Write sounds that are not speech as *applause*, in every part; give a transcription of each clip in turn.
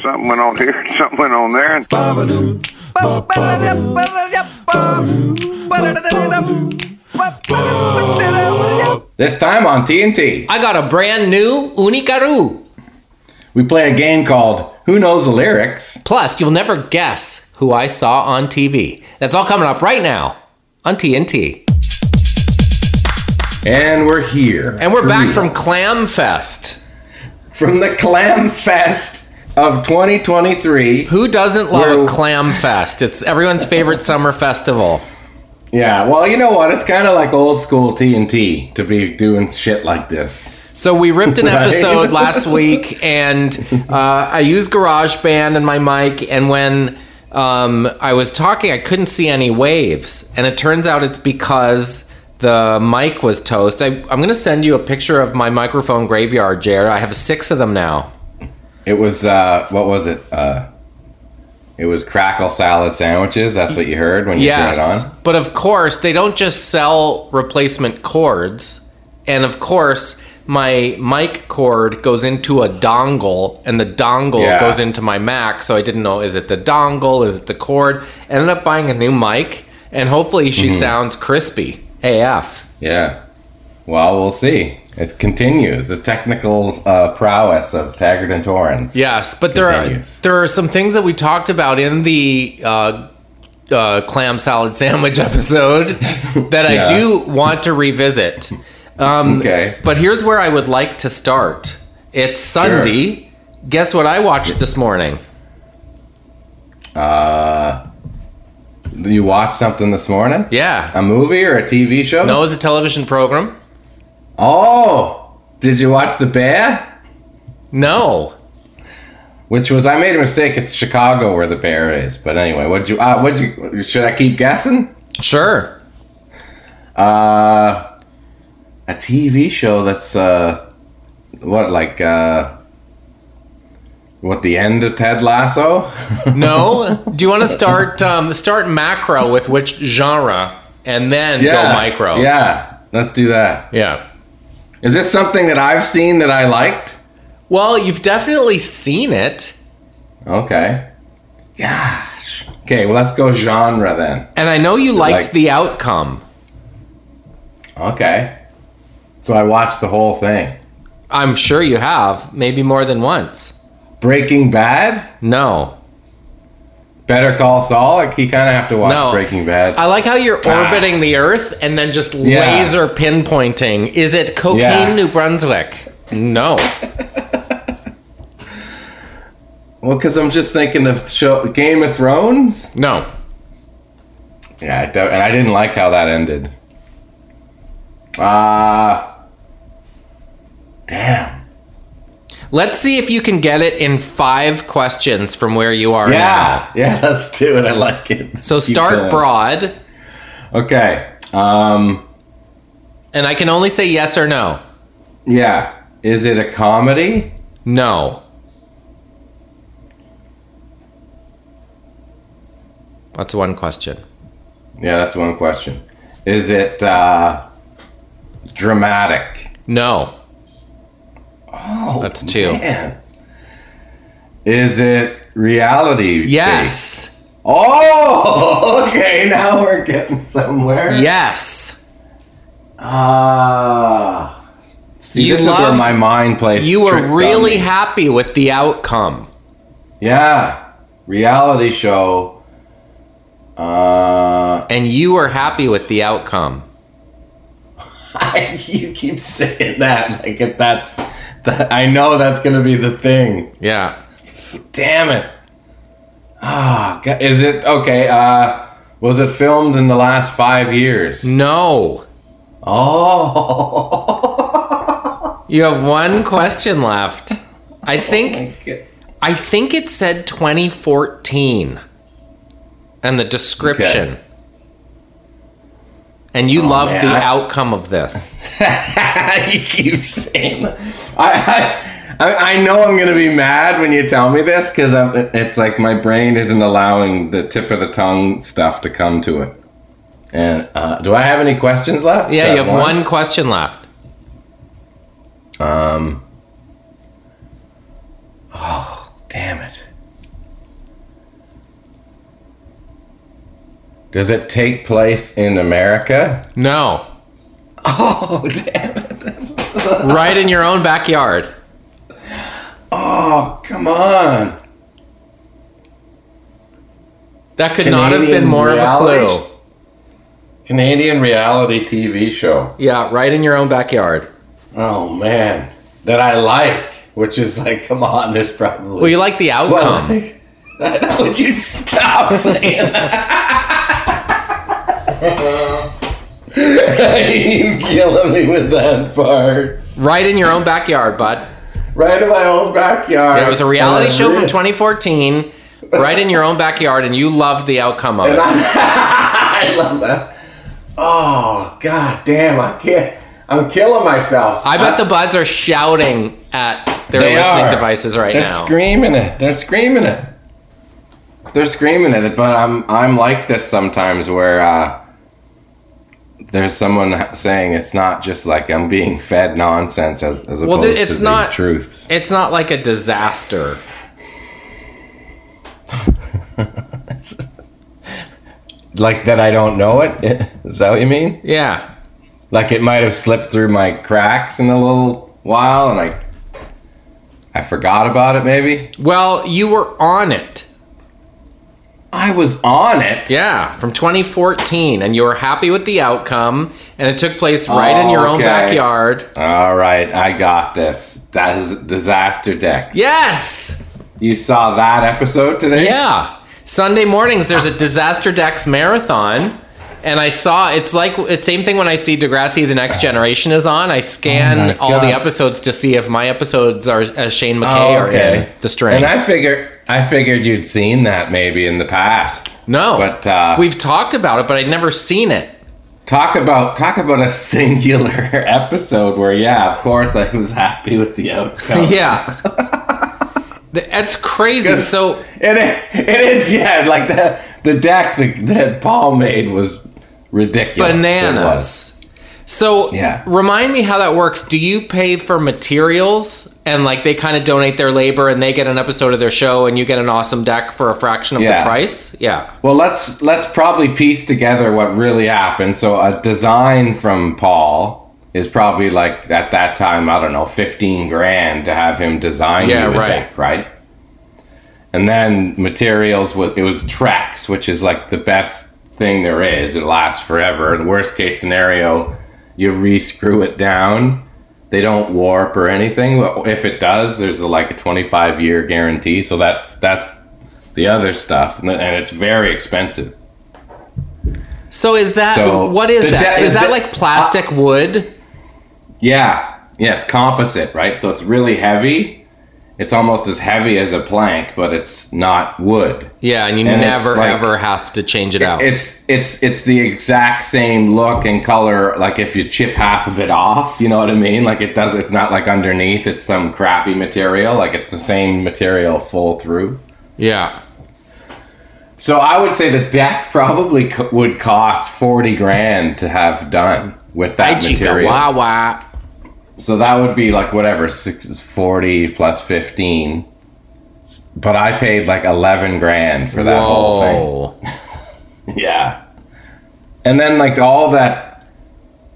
something went on here, *laughs* something went on there. And This time on TNT, I got a brand new Ooni Karu. we play a game called Who Knows the Lyrics? Plus, you'll never guess who I saw on TV. That's all coming up right now on TNT. And we're here. And we're back from Clam Fest. from the Clam Fest of 2023. Who doesn't love We're- a Clam Fest? It's everyone's favorite summer festival. Yeah, well, you know what? It's kind of like old school TNT to be doing shit like this. So we ripped an *laughs* Right. episode last week, and uh, I used GarageBand and my mic. And when um, I was talking, I couldn't see any waves, and it turns out it's because the mic was toast. I, I'm going to send you a picture of my microphone graveyard, Jared. I have six of them now. It was, uh, what was it? Uh, it was crackle salad sandwiches. That's what you heard when you turned it on. but of course they don't just sell replacement cords, and of course my mic cord goes into a dongle, and the dongle Yeah. goes into my Mac. So I didn't know is it the dongle, is it the cord? I Ended up buying a new mic, and hopefully she Mm-hmm. sounds crispy AF. Yeah. Well, we'll see. It continues the technical uh, prowess of Taggart and Torrens. Yes, but there are there are some things that we talked about in the. Uh, uh, clam salad sandwich *laughs* episode that I do want to revisit. Um, Okay. But here's where I would like to start. It's Sunday. Guess what I watched this morning? Uh, you watched something this morning? Yeah. A movie or a TV show? No, it was a television program. Oh, did you watch The Bear? No. Which was I made a mistake. It's Chicago where the bear is. But anyway, what'd you? Uh, what'd you? Should I keep guessing? Sure. Uh, a TV show that's uh, what like uh, what the end of Ted Lasso? *laughs* No. Do you want to start um, start macro with which genre and then go micro? Yeah, let's do that. Yeah. Is this something that I've seen that I liked? Well, you've definitely seen it, Okay. Gosh. Okay, well let's go genre then. and I know you liked like- the outcome. Okay. So I watched the whole thing. I'm sure you have, maybe more than once. Breaking Bad, No. Better Call Saul. Like you kind of have to watch No. Breaking Bad. I like how you're Ah. orbiting the Earth and then just Yeah. laser pinpointing. Is it Cocagne, Yeah. New Brunswick? No. *laughs* well, because I'm just thinking of show Game of Thrones. No. Yeah, I don't, and I didn't like how that ended. Uh damn. Let's see if you can get it in five questions from where you are Yeah, yeah. *laughs* Let's do it. I like it. So Keep start going. broad, Okay. Um. and I can only say yes or no. Yeah. Is it a comedy? No. That's one question. Yeah, that's one question. Is it uh, dramatic? No. Oh, That's two. Man. Is it reality? based? Yes. Oh, *laughs* okay. Now we're getting somewhere. Yes. Ah. See, You this is where my mind plays. You were really happy with the outcome. Yeah. Reality show. Uh, And you were happy with the outcome. *laughs* you keep saying that like if that's. That, I know that's gonna be the thing. Yeah. Damn it. Ah, God, is it okay? Uh, was it filmed in the last five years? No. Oh. *laughs* You have one question left. I think I think it said 2014 and the description. Okay. And you love man, the outcome of this. *laughs* you keep saying. I, I, I know I'm gonna be mad when you tell me this because it's like my brain isn't allowing the tip of the tongue stuff to come to it. And uh, do I have any questions left? Yeah, you have one question left. Um. Oh, Damn it. Does it take place in America? No. Oh, *laughs* damn it. Right in your own backyard. Oh, come on. That could not have been Canadian more of a reality clue. Canadian reality TV show. Yeah, right in your own backyard. Oh, man. That I like, which is like, come on, there's probably. Well, you like the outcome. *laughs* Well, like, would you stop saying that? *laughs* you killing me with that part. right in your own backyard, bud. Right in my own backyard. Yeah, it was a reality And I show from 2014, right in your own backyard, and you loved the outcome of And it. I, *laughs* I love that. Oh god damn! I can't. I'm killing myself. I bet the buds are shouting at their listening are. devices right now. They're now. screaming it. They're screaming it. They're screaming at it. But I'm I'm like this sometimes where uh, there's someone saying it's not just like I'm being fed nonsense as as Well, opposed it's to not- the truths. It's not like a disaster. *laughs* Like that I don't know it. *laughs* Is that what you mean? Yeah. Like it might have slipped through my cracks in a little while, and I I forgot about it. Maybe Well, you were on it. I was on it. Yeah, from 2014, and you were happy with the outcome, and it took place right in your own backyard. All right, I got this. That is disaster decks. Yes! You saw that episode today? Yeah. Sunday mornings, there's a Disaster Decks marathon. And I saw it's like the same thing when I see Degrassi: The Next Generation is on. I scan Oh all the episodes to see if my episodes are as Shane McKay Oh, are in the string. And I figured I figured you'd seen that maybe in the past. no, But uh, we've talked about it, but I'd never seen it. talk about talk about a *laughs* singular episode where yeah, of course I was happy with the outcome. *laughs* Yeah, that's crazy. So It is, it is yeah, like the the deck that, Paul made was ridiculous. Was. bananas. So Yeah. remind me how that works. Do you pay for materials and like they kind of donate their labor and they get an episode of their show and you get an awesome deck for a fraction of Yeah. the price? Yeah. Well, let's let's probably piece together what really happened. So a design from Paul is probably like at that time I don't know fifteen grand to have him design Yeah, you a right. deck, right? And then materials was it was Trex, which is like the best thing there is. It lasts forever. The worst case scenario, you re-screw it down. They don't warp or anything. But If it does, there's a, like a 25 year guarantee. So that's that's the other stuff, and and it's very expensive. So is that So, what is that? de- is that de- like plastic wood? Yeah, yeah, it's composite, right? So it's really heavy. It's almost as heavy as a plank, but it's not wood. Yeah, and you And never like- ever have to change it out. It's it's it's the exact same look and color. Like if you chip half of it off, you know what I mean? Like it does. It's not like underneath. It's some crappy material. Like it's the same material full through. yeah. So I would say the deck probably co- would cost forty grand to have done with that material. wah wah. So that would be like whatever, six, 40 plus 15. But I paid like 11 grand for that whole thing. *laughs* Yeah. And then like all that,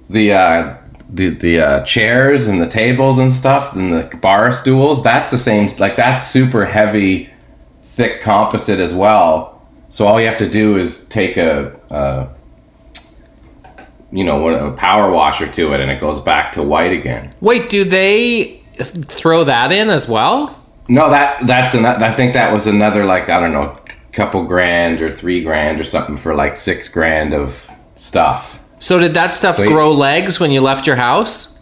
the, uh, the, the uh, chairs and the tables and stuff and the bar stools, that's the same, like that's super heavy, thick composite as well. So all you have to do is take a, a you know, a power washer to it and it goes back to white again. Wait, do they throw that in as well? No, that that's an, I think that was another like I don't know, couple grand or three grand or something for like six grand of stuff. So did that stuff Wait. grow legs when you left your house?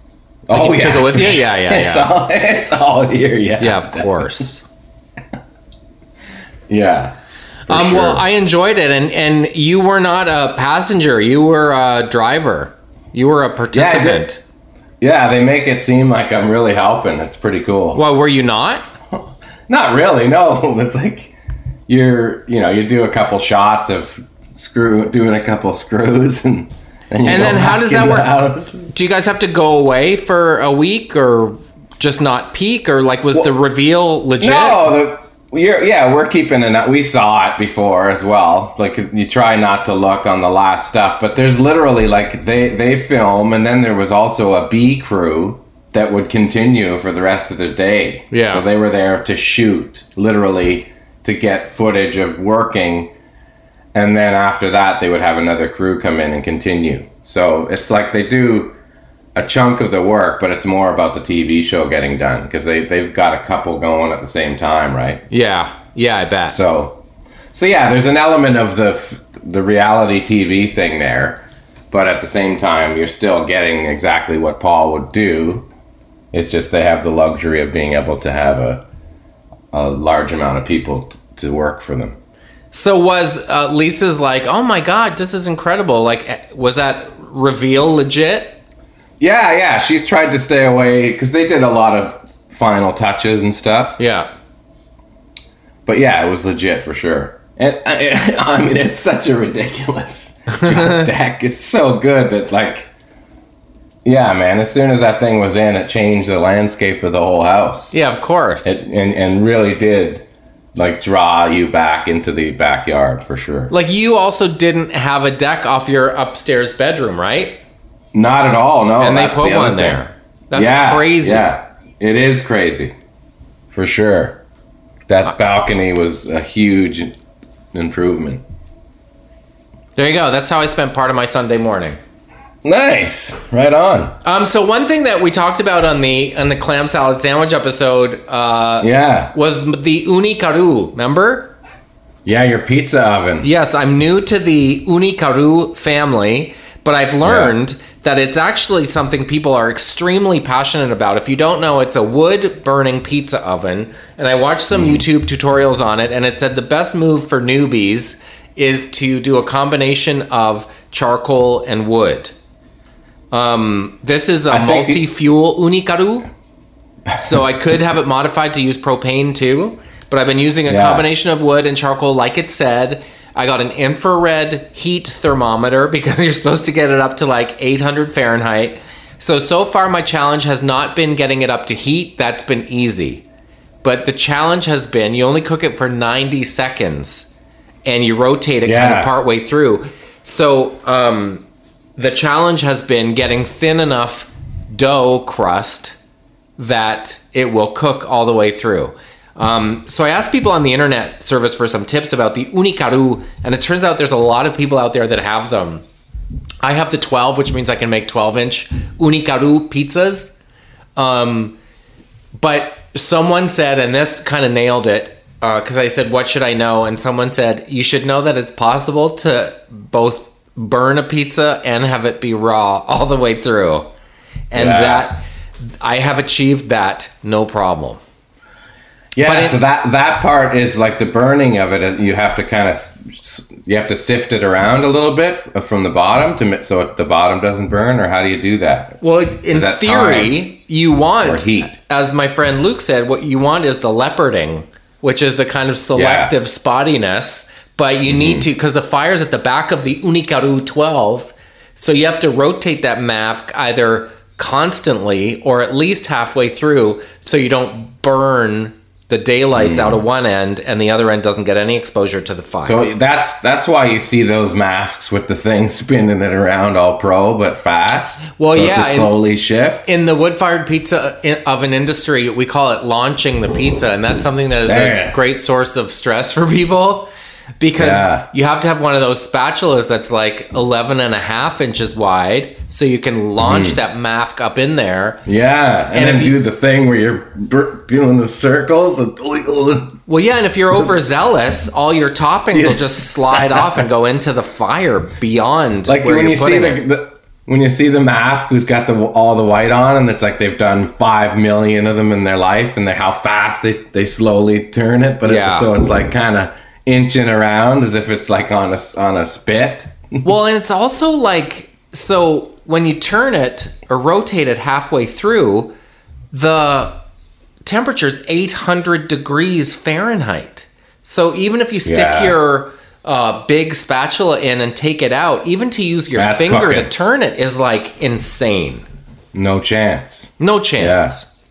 Oh you took it with you? Yeah, yeah, *laughs* it's yeah. All, it's all here. Yeah. Yeah, of course. *laughs* Yeah. Um, Well. I enjoyed it, and and you were not a passenger; you were a driver. You were a participant. yeah, they make it seem like I'm really helping. It's pretty cool. well, were you not? *laughs* Not really. No, *laughs* it's like you're you know you do a couple shots of screw doing a couple *laughs* screws and. And, And then how does that work? house. Do you guys have to go away for a week, or just not peak, or like was the reveal legit? No, the You're, yeah, we're keeping an. eye. We saw it before as well. Like you try not to look on the last stuff, but there's literally like they they film, and then there was also a B crew that would continue for the rest of the day. Yeah. So they were there to shoot, literally to get footage of working, and then after that they would have another crew come in and continue. So it's like they do a chunk of the work, but it's more about the TV show getting done because they they've got a couple going at the same time, right? Yeah, yeah, I bet. So, so yeah, there's an element of the the reality TV thing there, but at the same time, you're still getting exactly what Paul would do. It's just they have the luxury of being able to have a a large amount of people t- to work for them. So was uh, Lisa's like, oh my god, this is incredible? Like, eh, was that reveal legit? Yeah, yeah, she's tried to stay away because they did a lot of final touches and stuff. Yeah. But yeah, it was legit for sure. And I, *laughs* I mean, it's such a ridiculous *laughs* deck. It's so good that like, yeah, man. As soon as that thing was in, it changed the landscape of the whole house. Yeah, of course. It, and and really did like draw you back into the backyard for sure. like you also didn't have a deck off your upstairs bedroom, right? Not at all. No, and they put the one thing. there. That's yeah, crazy. Yeah, it is crazy, for sure. That balcony was a huge improvement. There you go. That's how I spent part of my Sunday morning. Nice, right on. Um, so one thing that we talked about on the on the clam salad sandwich episode uh, Yeah, was the Ooni Karu. Remember? yeah, your pizza oven. Yes, I'm new to the Ooni Karu family, but I've learned that it's actually something people are extremely passionate about. If you don't know, it's a wood burning pizza oven, and I watched some YouTube tutorials on it, and it said the best move for newbies is to do a combination of charcoal and wood. Um, this is a multi-fuel Ooni Karu, so I could have it modified to use propane too. But I've been using a Yeah. combination of wood and charcoal, like it said. I got an infrared heat thermometer because *laughs* you're supposed to get it up to like 800 Fahrenheit. So so far my challenge has not been getting it up to heat. That's been easy. But the challenge has been you only cook it for 90 seconds and you rotate it kind of part way through. So um, the challenge has been getting thin enough dough crust that it will cook all the way through. Um, so I asked people on the internet service for some tips about the Ooni Karu, and it turns out there's a lot of people out there that have them. I have the 12, which means I can make 12 inch Ooni Karu pizzas. Um, but someone said, and this kind of nailed it, because I said, What should I know? And someone said, You should know that it's possible to both burn a pizza and have it be raw *laughs* all the way through. And Yeah. that I have achieved that no problem. Yeah, it- so that that part is like the burning of it. Uh, you have to kind of you have to sift it around a little bit uh, from the bottom to so it, the bottom doesn't burn, or how do you do that? Well, in that theory, you want, heat. as my friend Luke said, what you want is the leoparding, which is the kind of selective spottiness. But you need mm-hmm. to, because the fire's at the back of the Ooni Karu 12, so you have to rotate that mask either constantly or at least halfway through so you don't burn the daylights out of hmm. one end and the other end doesn't get any exposure to the fire. So that's that's why you see those masks with the thing *laughs* spinning it around all pro but fast. Well, so it yeah, in- slowly shifts. in the wood-fired pizza in- oven industry, we call it launching the pizza, and that's something that is Damn. a great source of stress for people because Yeah. you have to have one of those spatulas that's like 11 and a half inches wide so you can launch mm-hmm. that mask up in there. yeah, and, And if you- do the thing where you're doing the circles. And, *laughs* Well, yeah, and if you're overzealous, all your toppings will just slide off and go *laughs* into the fire beyond like when you see the, the when you see the mask who's got the all the white on and it's like they've done five million of them in their life and they how fast they, they slowly turn it but it- Yeah. so it's like kind of inching around as if it's like on a on a spit *laughs* Well, and it's also like so when you turn it or rotate it halfway through, the temperature is 800 degrees Fahrenheit. So even if you stick Yeah. your uh, big spatula in and take it out, even to use your That's finger to turn it is like insane. no chance No chance.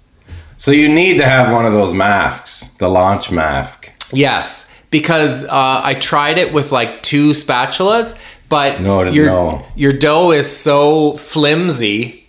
so you need to have one of those masks the launch mask Yes, because uh, I tried it with like two spatulas, but No, your no. your dough is so flimsy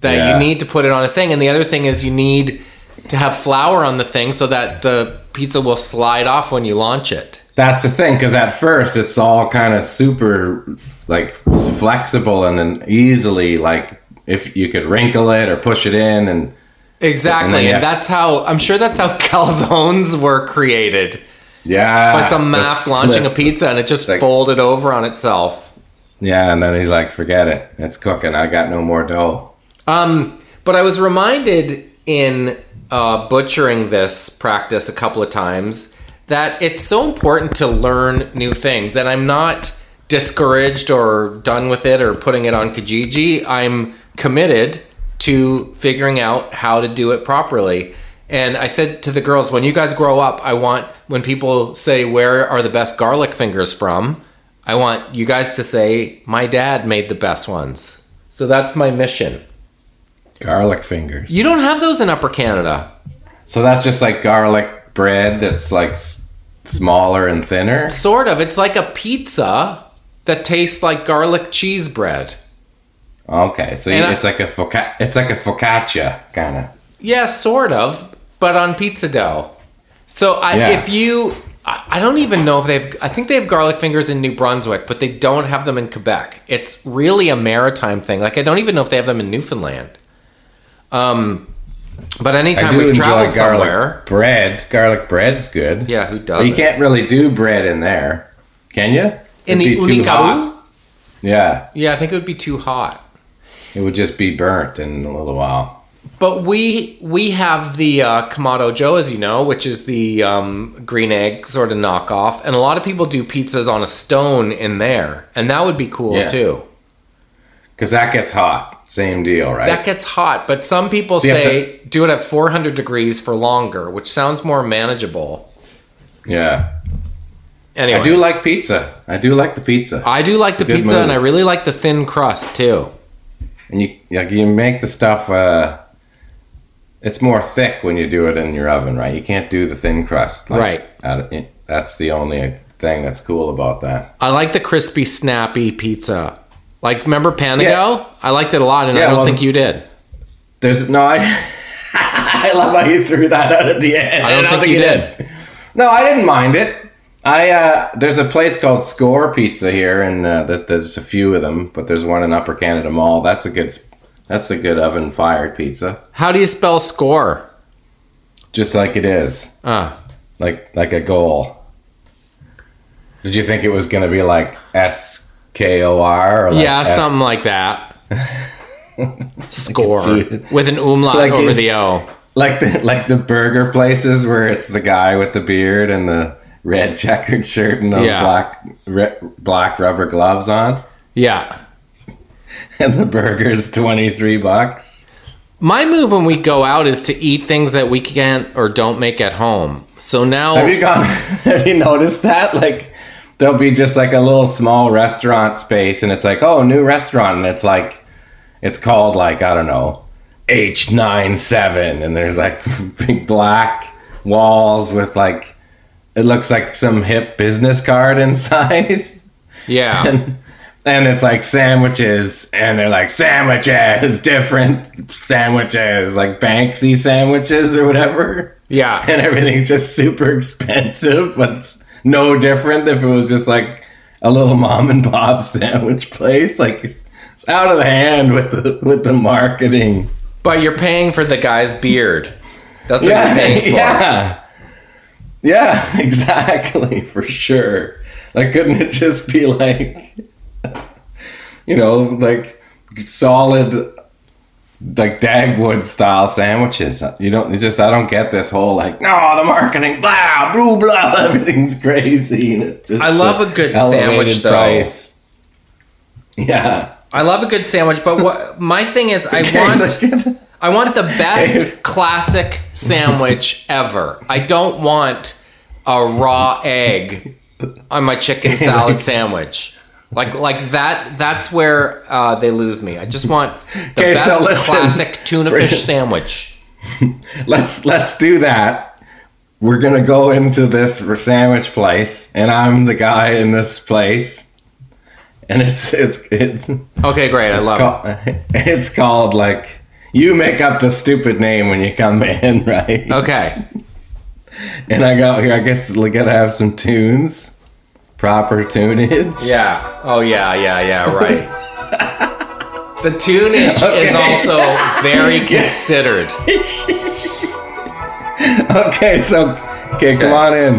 that Yeah. you need to put it on a thing. And the other thing is you need to have flour on the thing so that the pizza will slide off when you launch it. That's the thing, because at first it's all kind of super like flexible and then easily like if you could wrinkle it or push it in and Exactly, And and, that's how I'm sure that's how *laughs* calzones were created yeah, by some math launching a pizza, and it just Like- folded over on itself. Yeah, and then he's like, "Forget it, it's cooking. I got no more dough." Um, but I was reminded in uh, butchering this practice a couple of times that it's so important to learn new things. And I'm not discouraged or done with it or putting it on Kijiji. I'm committed to figuring out how to do it properly. And I said to the girls, when you guys grow up, I want when people say, Where are the best garlic fingers from? I want you guys to say, My dad made the best ones. So that's my mission. Garlic fingers. You don't have those in Upper Canada. so that's just like garlic bread that's like s- smaller and thinner. Sort of. It's like a pizza that tastes like garlic cheese bread. Okay, so And I- it's like a foca- it's like a focaccia kind of. Yeah, sort of, but on pizza dough. So I, Yeah. if you, I, don't even know if they've. I think they have garlic fingers in New Brunswick, but they don't have them in Quebec. It's really a maritime thing. Like I don't even know if they have them in Newfoundland. Um, but anytime we've traveled garlic somewhere, bread. Garlic bread's good. yeah, who does? you can't really do bread in there, can you? in It'd the Ooni Karu? Yeah, Yeah, I think it would be too hot. it would just be burnt in a little while. But we we have the uh, Kamado Joe, as you know, which is the um, green egg sort of knockoff, and a lot of people do pizzas on a stone in there, and that would be cool Yeah. too. Because that gets hot. Same deal, right? That gets hot, but some people So say do it at 400 degrees for longer, which sounds more manageable. yeah. Anyway, I do like pizza. I do like the pizza. I do like the a good pizza, and I really like the thin crust too. And you like you make the stuff. Uh, it's more thick when you do it in your oven, right? You can't do the thin crust, like, Right. that's the only thing that's cool about that. I like the crispy, snappy pizza. Like, remember Panago? Yeah. I liked it a lot, and I don't well- think you did. There's no. I, *laughs* I love how you threw that out at the end. I don't think you did. No, I didn't mind it. I uh, there's a place called Score Pizza here, and uh, that there's a few of them, but there's one in Upper Canada Mall. That's a good. That's a good oven fired pizza, How do you spell score? just like it is, Ah. like like a goal. Did you think it was gonna be like S K O R like yeah, S- something like that. *laughs* Score with an umlaut Like over it- the O. like the like the burger places where it's the guy with the beard and the red checkered shirt and those Yeah. black re, black rubber gloves on, Yeah. *laughs* and the burger's twenty three bucks. My move when we go out is to eat things that we can't or don't make at home. So now, Have you gone? *laughs* Have you noticed that? Like, there'll be just like a little small restaurant space, and it's like, oh, new restaurant, and it's like, it's called like I don't know, H 97 and there's like *laughs* big black walls with like, it looks like some hip business card inside, yeah, and and it's like sandwiches, and they're like sandwiches, different sandwiches, like Banksy sandwiches or whatever yeah, and everything's just super expensive, but it's no different if it was just like a little mom and pop sandwich place. Like it's, it's out of the hand with the with the marketing. but you're paying for the guy's beard. That's what you're paying *laughs* for. yeah, yeah, *laughs* exactly for sure. Like, couldn't it just be like, *laughs* you know, like solid. Like Dagwood style sandwiches, you don't. It's just I don't get this whole like no the marketing blah blah blah *laughs* everything's crazy and just I love a good sandwich, though. Yeah, I love a good sandwich, but what my thing is, I *laughs* want I want the best classic sandwich ever. I don't want a raw egg on my chicken salad sandwich. Like like that that's where uh, they lose me. I just want the Okay, so best listen. classic tuna fish sandwich. *laughs* let's let's do that we're gonna go into this sandwich place, and I'm the guy in this place, and it's it's it's Okay, great. I it's love called, *laughs* it's called like you make up the stupid name when you come in, *laughs* right? Okay. And I go here. I guess we gotta have some tunes, proper tunage. Yeah. Oh yeah, yeah, yeah, right. *laughs* the tunage is also very *laughs* considered. *laughs* Okay, so okay, come on in.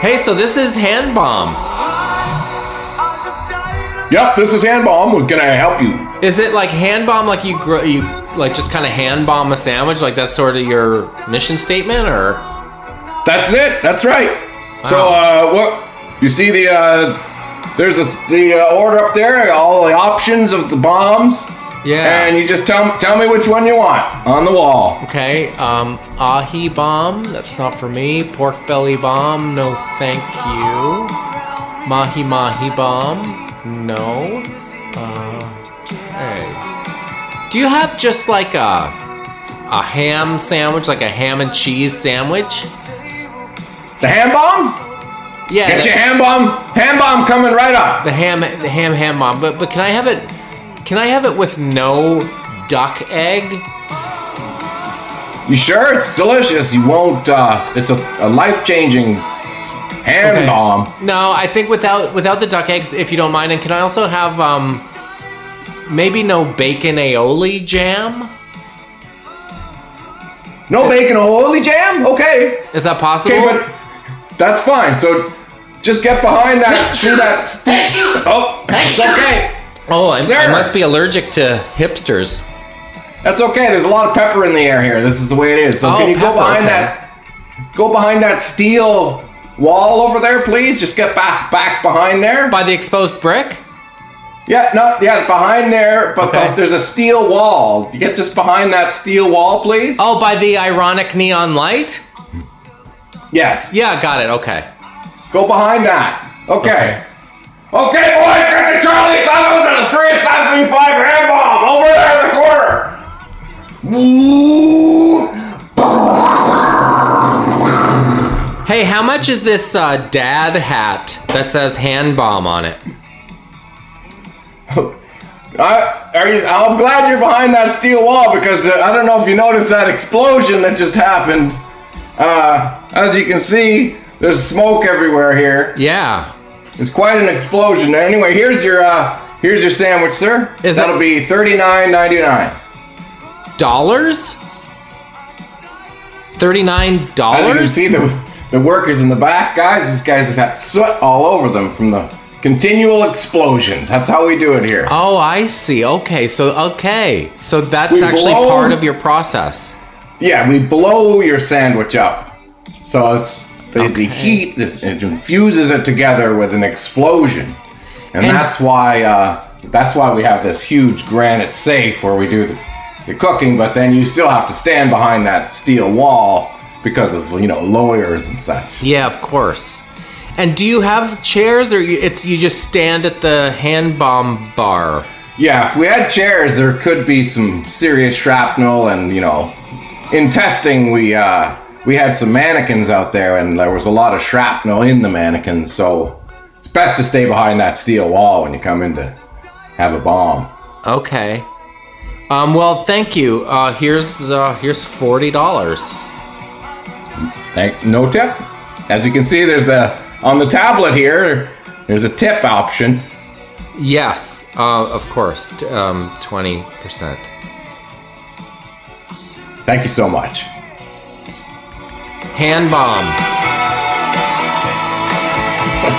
Hey, so this is hand bomb. Yep, this is Handbomb. Can I help you? Is it like hand bomb like you gr- you like just kind of hand bomb a sandwich like that's sort of your mission statement or That's it. That's right. So, uh, what you see the uh, there's a the uh, order up there, all the options of the bombs, Yeah. and you just tell tell me which one you want on the wall. Okay, um, ahi bomb, that's not for me. Pork belly bomb, no thank you. Mahi mahi bomb, no. Uh, hey. Do you have just like a a ham sandwich, like a ham and cheese sandwich? The ham bomb? Yeah, Get your ham bomb. Ham bomb coming right up. the ham, the ham, ham bomb. But but can I have it? Can I have it with no duck egg? You sure? It's delicious. You won't. uh It's a, a life changing ham Okay. bomb. No, I think without without the duck eggs, if you don't mind. And can I also have um maybe no bacon aioli jam? No bacon holy jam? Okay. Is that possible? Okay, but that's fine. So just get behind that. *laughs* see that stick. Oh, it's okay. oh, I, I Sir. must be allergic to hipsters. That's okay. There's a lot of pepper in the air here. This is the way it is. So Oh, can you go pepper, behind okay. that? Go behind that steel wall over there, please. Just get back back behind there. By the exposed brick? Yeah, no, yeah, behind there. But Okay. there's a steel wall. You get just behind that steel wall, please. Oh, by the ironic neon light? Yes. Yeah, got it. Okay. Go behind that. Okay. Okay. Okay, boys, get the Charlie 7 and the 375 hand bomb over there in the corner. Ooh. Hey, how much is this uh, dad hat that says hand bomb on it? *laughs* I, are you, I'm glad you're behind that steel wall because uh, I don't know if you noticed that explosion that just happened. Uh, as you can see, there's smoke everywhere here. Yeah. It's quite an explosion. Anyway, here's your uh, here's your sandwich, sir. Is that- That'll be thirty nine ninety nine. Dollars? $39? As you can see, the the workers in the back, guys. These guys have got soot all over them from the continual explosions. That's how we do it here. Oh, I see. Okay, so okay, so that's We actually blow- part of your process. Yeah, we blow your sandwich up. So it's the, Okay. the heat it infuses it together with an explosion. And, And- that's why uh, that's why we have this huge granite safe where we do the, the cooking, but then you still have to stand behind that steel wall because of you know lawyers and such. Yeah, of course. And do you have chairs, or you, it's you just stand at the hand bomb bar? Yeah, if we had chairs, there could be some serious shrapnel, and you know, in testing, we uh, we had some mannequins out there, and there was a lot of shrapnel in the mannequins. So it's best to stay behind that steel wall when you come in to have a bomb. Okay. Um, well, thank you. Uh, here's uh, here's forty dollars. Thank no tip. As you can see, there's a on the tablet here. There's a tip option. Yes, uh, of course. t- Um, twenty percent. Thank you so much. Hand bomb. *laughs*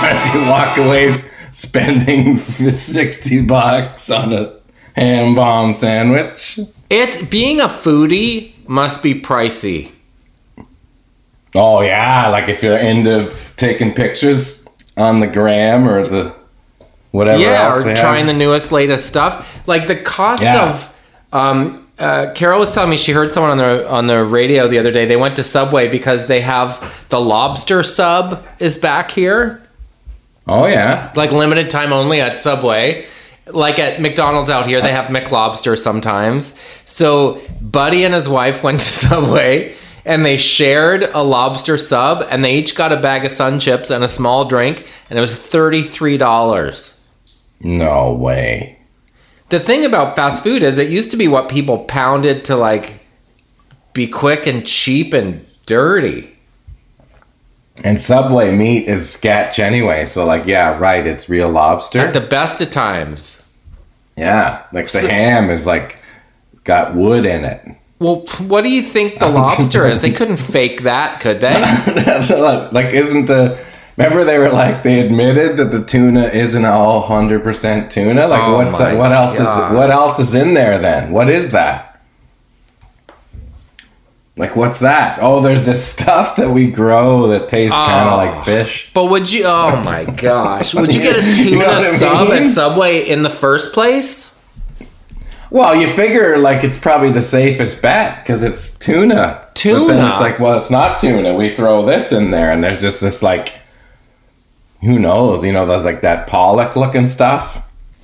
As you walk away, spending *laughs* sixty bucks on a ham bomb sandwich. It being a foodie must be pricey. Oh yeah, like if you're into taking pictures on the gram or the whatever yeah, or trying the newest, latest stuff. Like the cost Yeah. of. Um, uh, Carol was telling me she heard someone on the on the radio the other day. They went to Subway because they have the lobster sub is back here, Oh yeah, like limited time only at Subway. Like at McDonald's out here, they have McLobster sometimes. So Buddy and his wife *laughs* went to Subway, and they shared a lobster sub, and they each got a bag of Sun Chips and a small drink, and it was thirty three dollars. No way. The thing about fast food is it used to be what people pounded to like be quick and cheap and dirty. And Subway meat is sketch anyway, so like, yeah, right, it's real lobster. At the best of times. yeah, like the So- ham is like got wood in it. Well, what do you think the *laughs* lobster is? They couldn't fake that, could they? *laughs* like, isn't the remember they were like they admitted that the tuna isn't all hundred percent tuna? Like, Oh what's my what else gosh. is what else is in there then? What is that? Like, what's that? Oh, there's this stuff that we grow that tastes kind Oh. of like fish. But would you? Oh my gosh! Would you get a *laughs* You tuna know what I sub mean? at Subway in the first place? Well, you figure like it's probably the safest bet because it's tuna. But Tuna? then it's like, well, it's not tuna. We throw this in there, and there's just this like, who knows? You know, there's like that pollock looking stuff,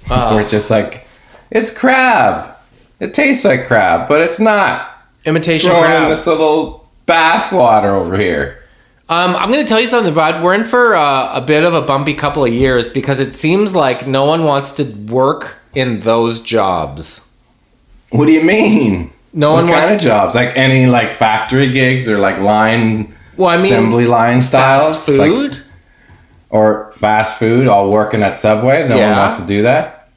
where it's just like, it's crab. It tastes like crab, but it's not. Imitation Throwing in crab. this little bath water over here. Um, I'm going to tell you something, Bud. We're in for uh, a bit of a bumpy couple of years because it seems like no one wants to work in those jobs. What do you mean? No what one kind wants of jobs? Like any like factory gigs or like line Well, I mean, assembly line styles, fast Like- food. Or fast food, all working at Subway. No Yeah. one wants to do that.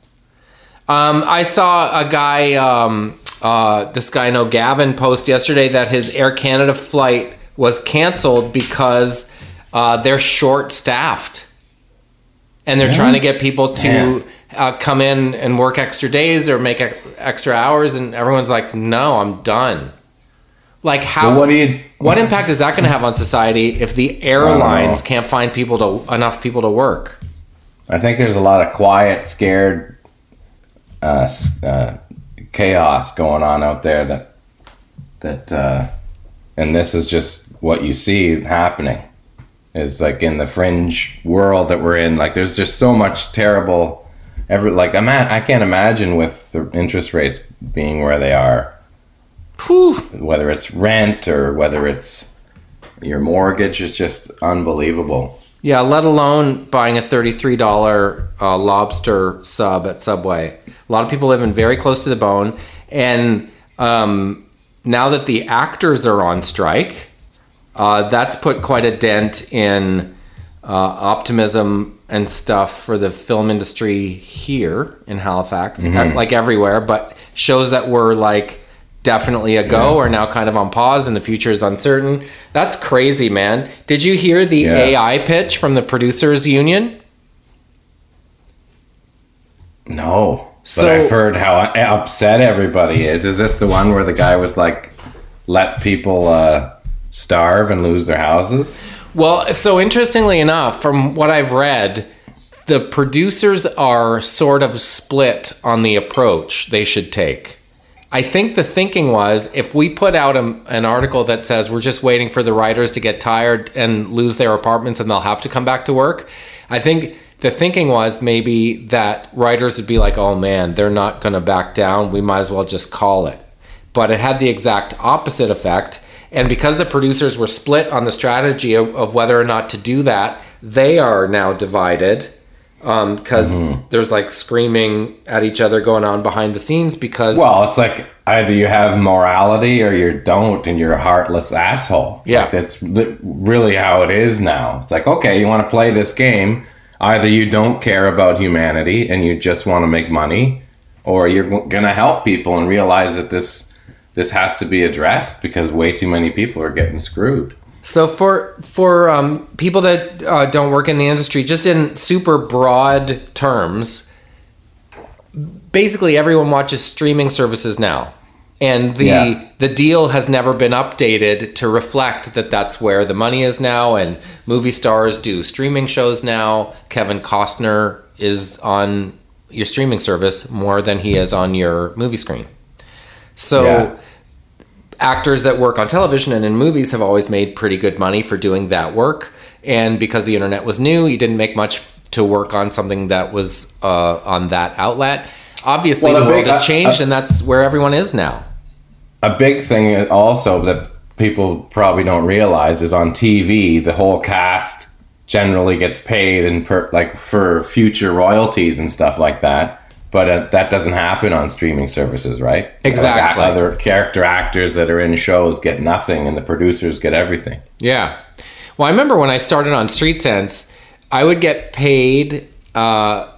Um, I saw a guy, um, uh, this guy I know, Gavin, post yesterday that his Air Canada flight was canceled because uh, they're short staffed. And they're trying to get people to uh, come in and work extra days or make ex- extra hours. And everyone's like, no, I'm done. Like, how. What do you? what impact is that going to have on society if the airlines can't find people to enough people to work? I think there's a lot of quiet, scared, uh, uh, chaos going on out there. That that, uh, and this is just what you see happening. Is like in the fringe world that we're in. Like, there's just so much terrible. Every like I'm at, I can't imagine with the interest rates being where they are. Whew. whether it's rent or whether it's your mortgage is just unbelievable. Yeah, let alone buying a $33 uh, lobster sub at Subway. A lot of people living very close to the bone. And um, now that the actors are on strike, uh, that's put quite a dent in uh, optimism and stuff for the film industry here in Halifax, uh, like everywhere. But shows that were like definitely a go are now kind of on pause and the future is uncertain. That's crazy, man. Did you hear the Yeah. AI pitch from the producers union? No. But So- I've heard how upset everybody is. Is this the one where the guy was like, let people uh, starve and lose their houses? Well, so interestingly enough, from what I've read, the producers are sort of split on the approach they should take. I think the thinking was if we put out a, an article that says we're just waiting for the writers to get tired and lose their apartments and they'll have to come back to work, I think the thinking was maybe that writers would be like, oh man, they're not going to back down. We might as well just call it. But it had the exact opposite effect. And because the producers were split on the strategy of, of whether or not to do that, they are now divided Um, because mm-hmm. there's like screaming at each other going on behind the scenes because Well, it's like either you have morality or you don't, and you're a heartless asshole. Yeah. Like, that's really how it is now. It's like, okay, you want to play this game. Either you don't care about humanity and you just want to make money, or you're going to help people and realize that this this has to be addressed because way too many people are getting screwed. So for for um, people that uh, don't work in the industry, just in super broad terms, basically everyone watches streaming services now, and the Yeah. the deal has never been updated to reflect that that's where the money is now. And movie stars do streaming shows now. Kevin Costner is on your streaming service more than he is on your movie screen. So Yeah. Actors that work on television and in movies have always made pretty good money for doing that work. And because the internet was new, you didn't make much to work on something that was uh, on that outlet. Obviously, Well, the world big- has changed, uh, and that's where everyone is now. a big thing also that people probably don't realize is on TV, the whole cast generally gets paid and per, like for future royalties and stuff like that. But uh, that doesn't happen on streaming services, right? Exactly. Like, other character actors that are in shows get nothing, and the producers get everything. Yeah. Well, I remember when I started on Street Cents, I would get paid uh,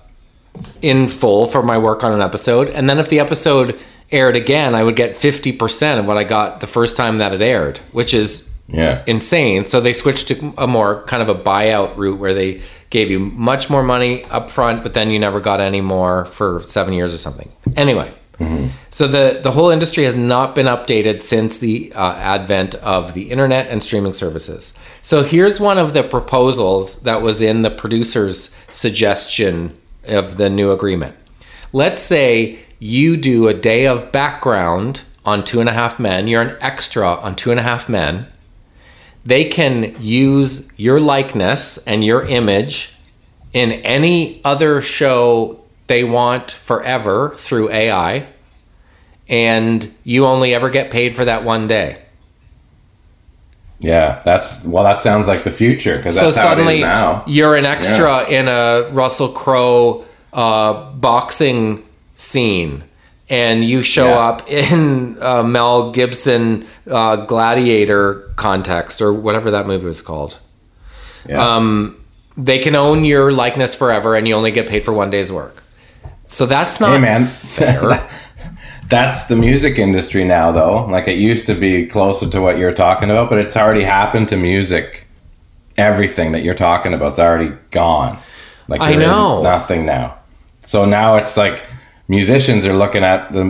in full for my work on an episode, and then if the episode aired again, I would get fifty percent of what I got the first time that it aired, which is Yeah. insane. So they switched to a more kind of a buyout route where they gave you much more money up front, but then you never got any more for seven years or something. Anyway, so the the whole industry has not been updated since the uh, advent of the internet and streaming services. So here's one of the proposals that was in the producer's suggestion of the new agreement. Let's say you do a day of background on Two and a Half Men. You're an extra on Two and a Half Men they can use your likeness and your image in any other show they want forever through AI, and you only ever get paid for that one day. Yeah, that's well. That sounds like the future because So that's how it suddenly now. you're an extra in a Russell Crowe uh, boxing scene. And you show Yeah. up in uh, Mel Gibson uh, Gladiator context or whatever that movie was called. Yeah. um, they can own your likeness forever and you only get paid for one day's work. So that's not hey, man, fair. *laughs* that's the music industry now, though. Like it used to be closer to what you're talking about, but it's already happened to music. Everything that you're talking about's already gone. Like I there is know. nothing now. So now it's like musicians are looking at the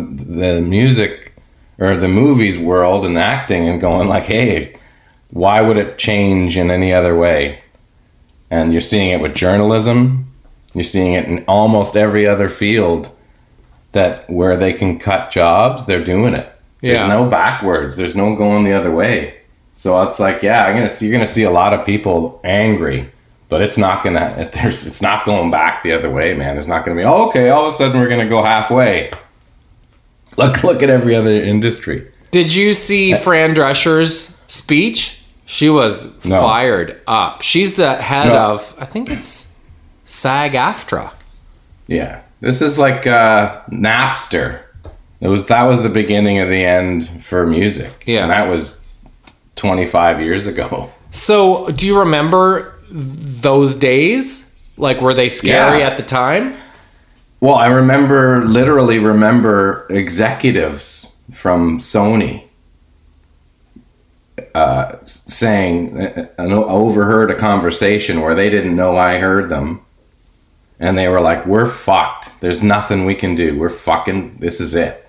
the music or the movies world and acting and going like, "Hey, why would it change in any other way?" And you're seeing it with journalism. You're seeing it in almost every other field that where they can cut jobs, they're doing it. Yeah. There's no backwards. There's no going the other way. So it's like, yeah, I'm gonna see. You're gonna see a lot of people angry, but it's not gonna. If there's, it's not going back the other way, man. it's not gonna be. Oh, okay, all of a sudden we're gonna go halfway. Look, look at every other industry. Did you see Fran Drescher's speech? She was No. fired up. She's the head No. of, I think it's SAG AFTRA. Yeah, this is like uh, Napster. It was that was the beginning of the end for music. Yeah. and that was 25 years ago. So, do you remember those days? Like, were they scary Yeah. at the time? Well, I remember literally remember executives from Sony uh, saying, uh, uh, overheard a conversation where they didn't know I heard them. And they were like, we're fucked. There's nothing we can do. We're fucking, this is it.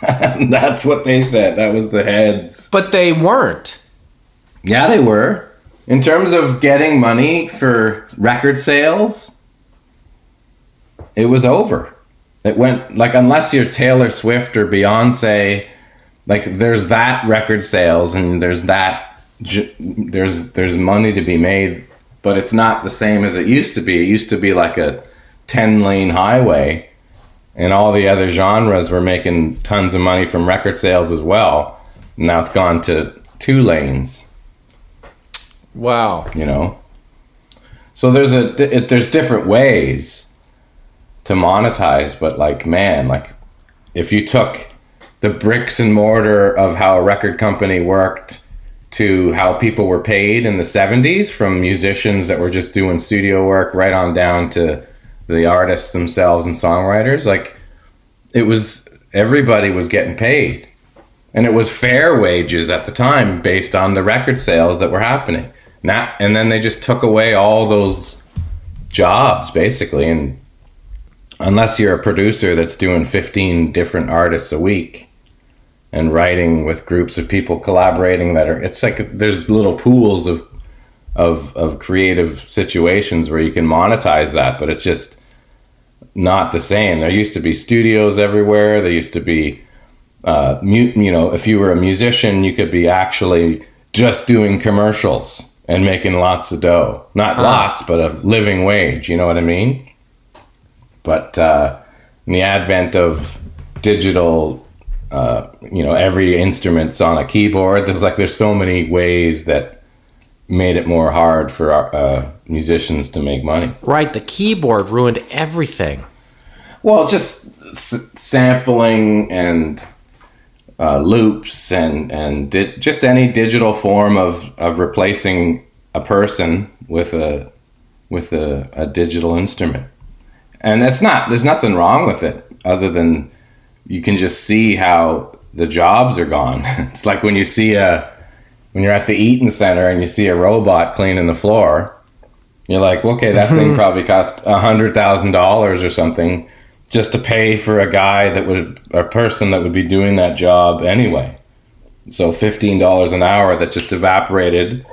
*laughs* That's what they said. That was the heads. But they weren't. Yeah, they were. In terms of getting money for record sales, it was over. It went like unless you're Taylor Swift or Beyonce, like there's that record sales and there's that there's there's money to be made, but it's not the same as it used to be. It used to be like a 10 lane highway and all the other genres were making tons of money from record sales as well. Now it's gone to two lanes Wow. you know so there's a it, there's different ways to monetize but like man like if you took the bricks and mortar of how a record company worked to how people were paid in the 70s from musicians that were just doing studio work right on down to the artists themselves and songwriters like it was everybody was getting paid and it was fair wages at the time based on the record sales that were happening. Now, and then they just took away all those jobs basically, and unless you're a producer that's doing 15 different artists a week and writing with groups of people collaborating that are it's like there's little pools of of of creative situations where you can monetize that but it's just not the same. There used to be studios everywhere. There used to be uh, mu- you know, if you were a musician, you could be actually just doing commercials and making lots of dough. Not lots, but a living wage. You know what I mean? But uh, in the advent of digital uh, you know, every instrument's on a keyboard. There's like there's so many ways that made it more hard for uh, musicians to make money. Right, the keyboard ruined everything. Well, just s- sampling and uh, loops and and di- just any digital form of of replacing a person with a with a, a digital instrument. And that's not there's nothing wrong with it other than you can just see how the jobs are gone. *laughs* it's like when you see a when you're at the Eaton Center and you see a robot cleaning the floor, you're like, okay, that thing *laughs* probably cost a hundred thousand dollars or something just to pay for a guy that would a person that would be doing that job anyway. So fifteen dollars an hour that just evaporated,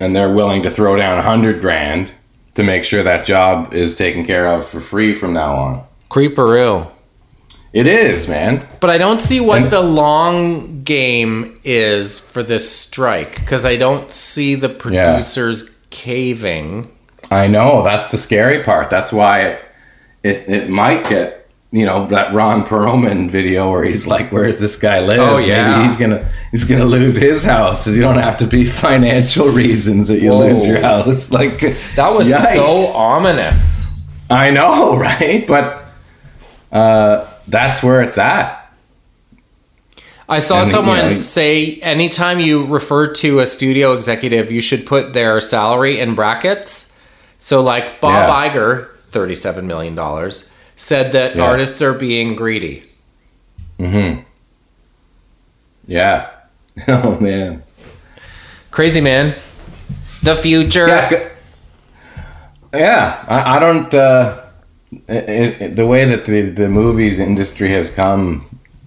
and they're willing to throw down a hundred grand to make sure that job is taken care of for free from now on. Creeperoo. It is, man. But I don't see what And- the long game is for this strike because I don't see the producers caving. I know that's the scary part. That's why it it, it might get you know that Ron Perlman video where he's like, "Where's this guy live?" Oh, yeah. Maybe he's gonna he's gonna lose his house. You don't have to be financial reasons that you Whoa. lose your house. *laughs* Like That was yikes. so ominous. I know, *laughs* right? But uh, that's where it's at. I saw And, you someone know- say anytime you refer to a studio executive, you should put their salary in brackets. So, like Bob Yeah. Iger, $37 million, said that Yeah. artists are being greedy. Mm hmm. Yeah. *laughs* Oh man. Crazy, man. The future. Yeah. g- Yeah. I, I don't. Uh, it, it, the way that the the movies industry has come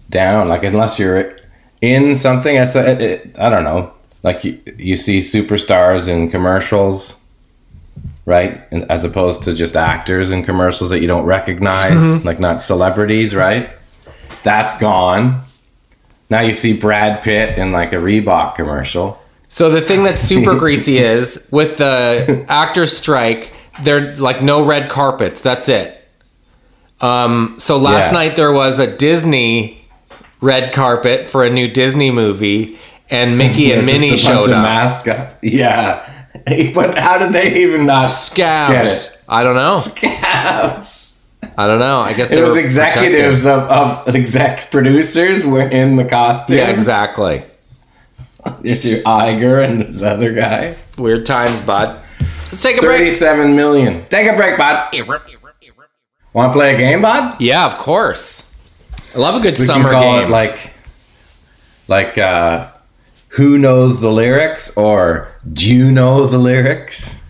down, like unless you're in something, it's a, it, it, I don't know. Like you, you see superstars in commercials, right? And as opposed to just actors in commercials that you don't recognize, like not celebrities, right? That's gone. Now you see Brad Pitt in like a Reebok commercial. So the thing that's super *laughs* greasy is with the actor strike, there like no red carpets. That's it. Um, so last Yeah. night there was a Disney red carpet for a new Disney movie, and Mickey and *laughs* Minnie showed up. Mascots. *laughs* Yeah. *laughs* But how did they even not Scabs. I don't know. Scabs. I don't know. I guess It was were executives of, of exec producers were in the costume. Yeah, exactly. There's your Iger and this other guy. Weird times, bud. Let's take a break. Thirty-seven million. Take a break, bud. Want to play a game, bud? Yeah, of course. I love a good We summer game. it like, like, uh, who knows the lyrics or do you know the lyrics?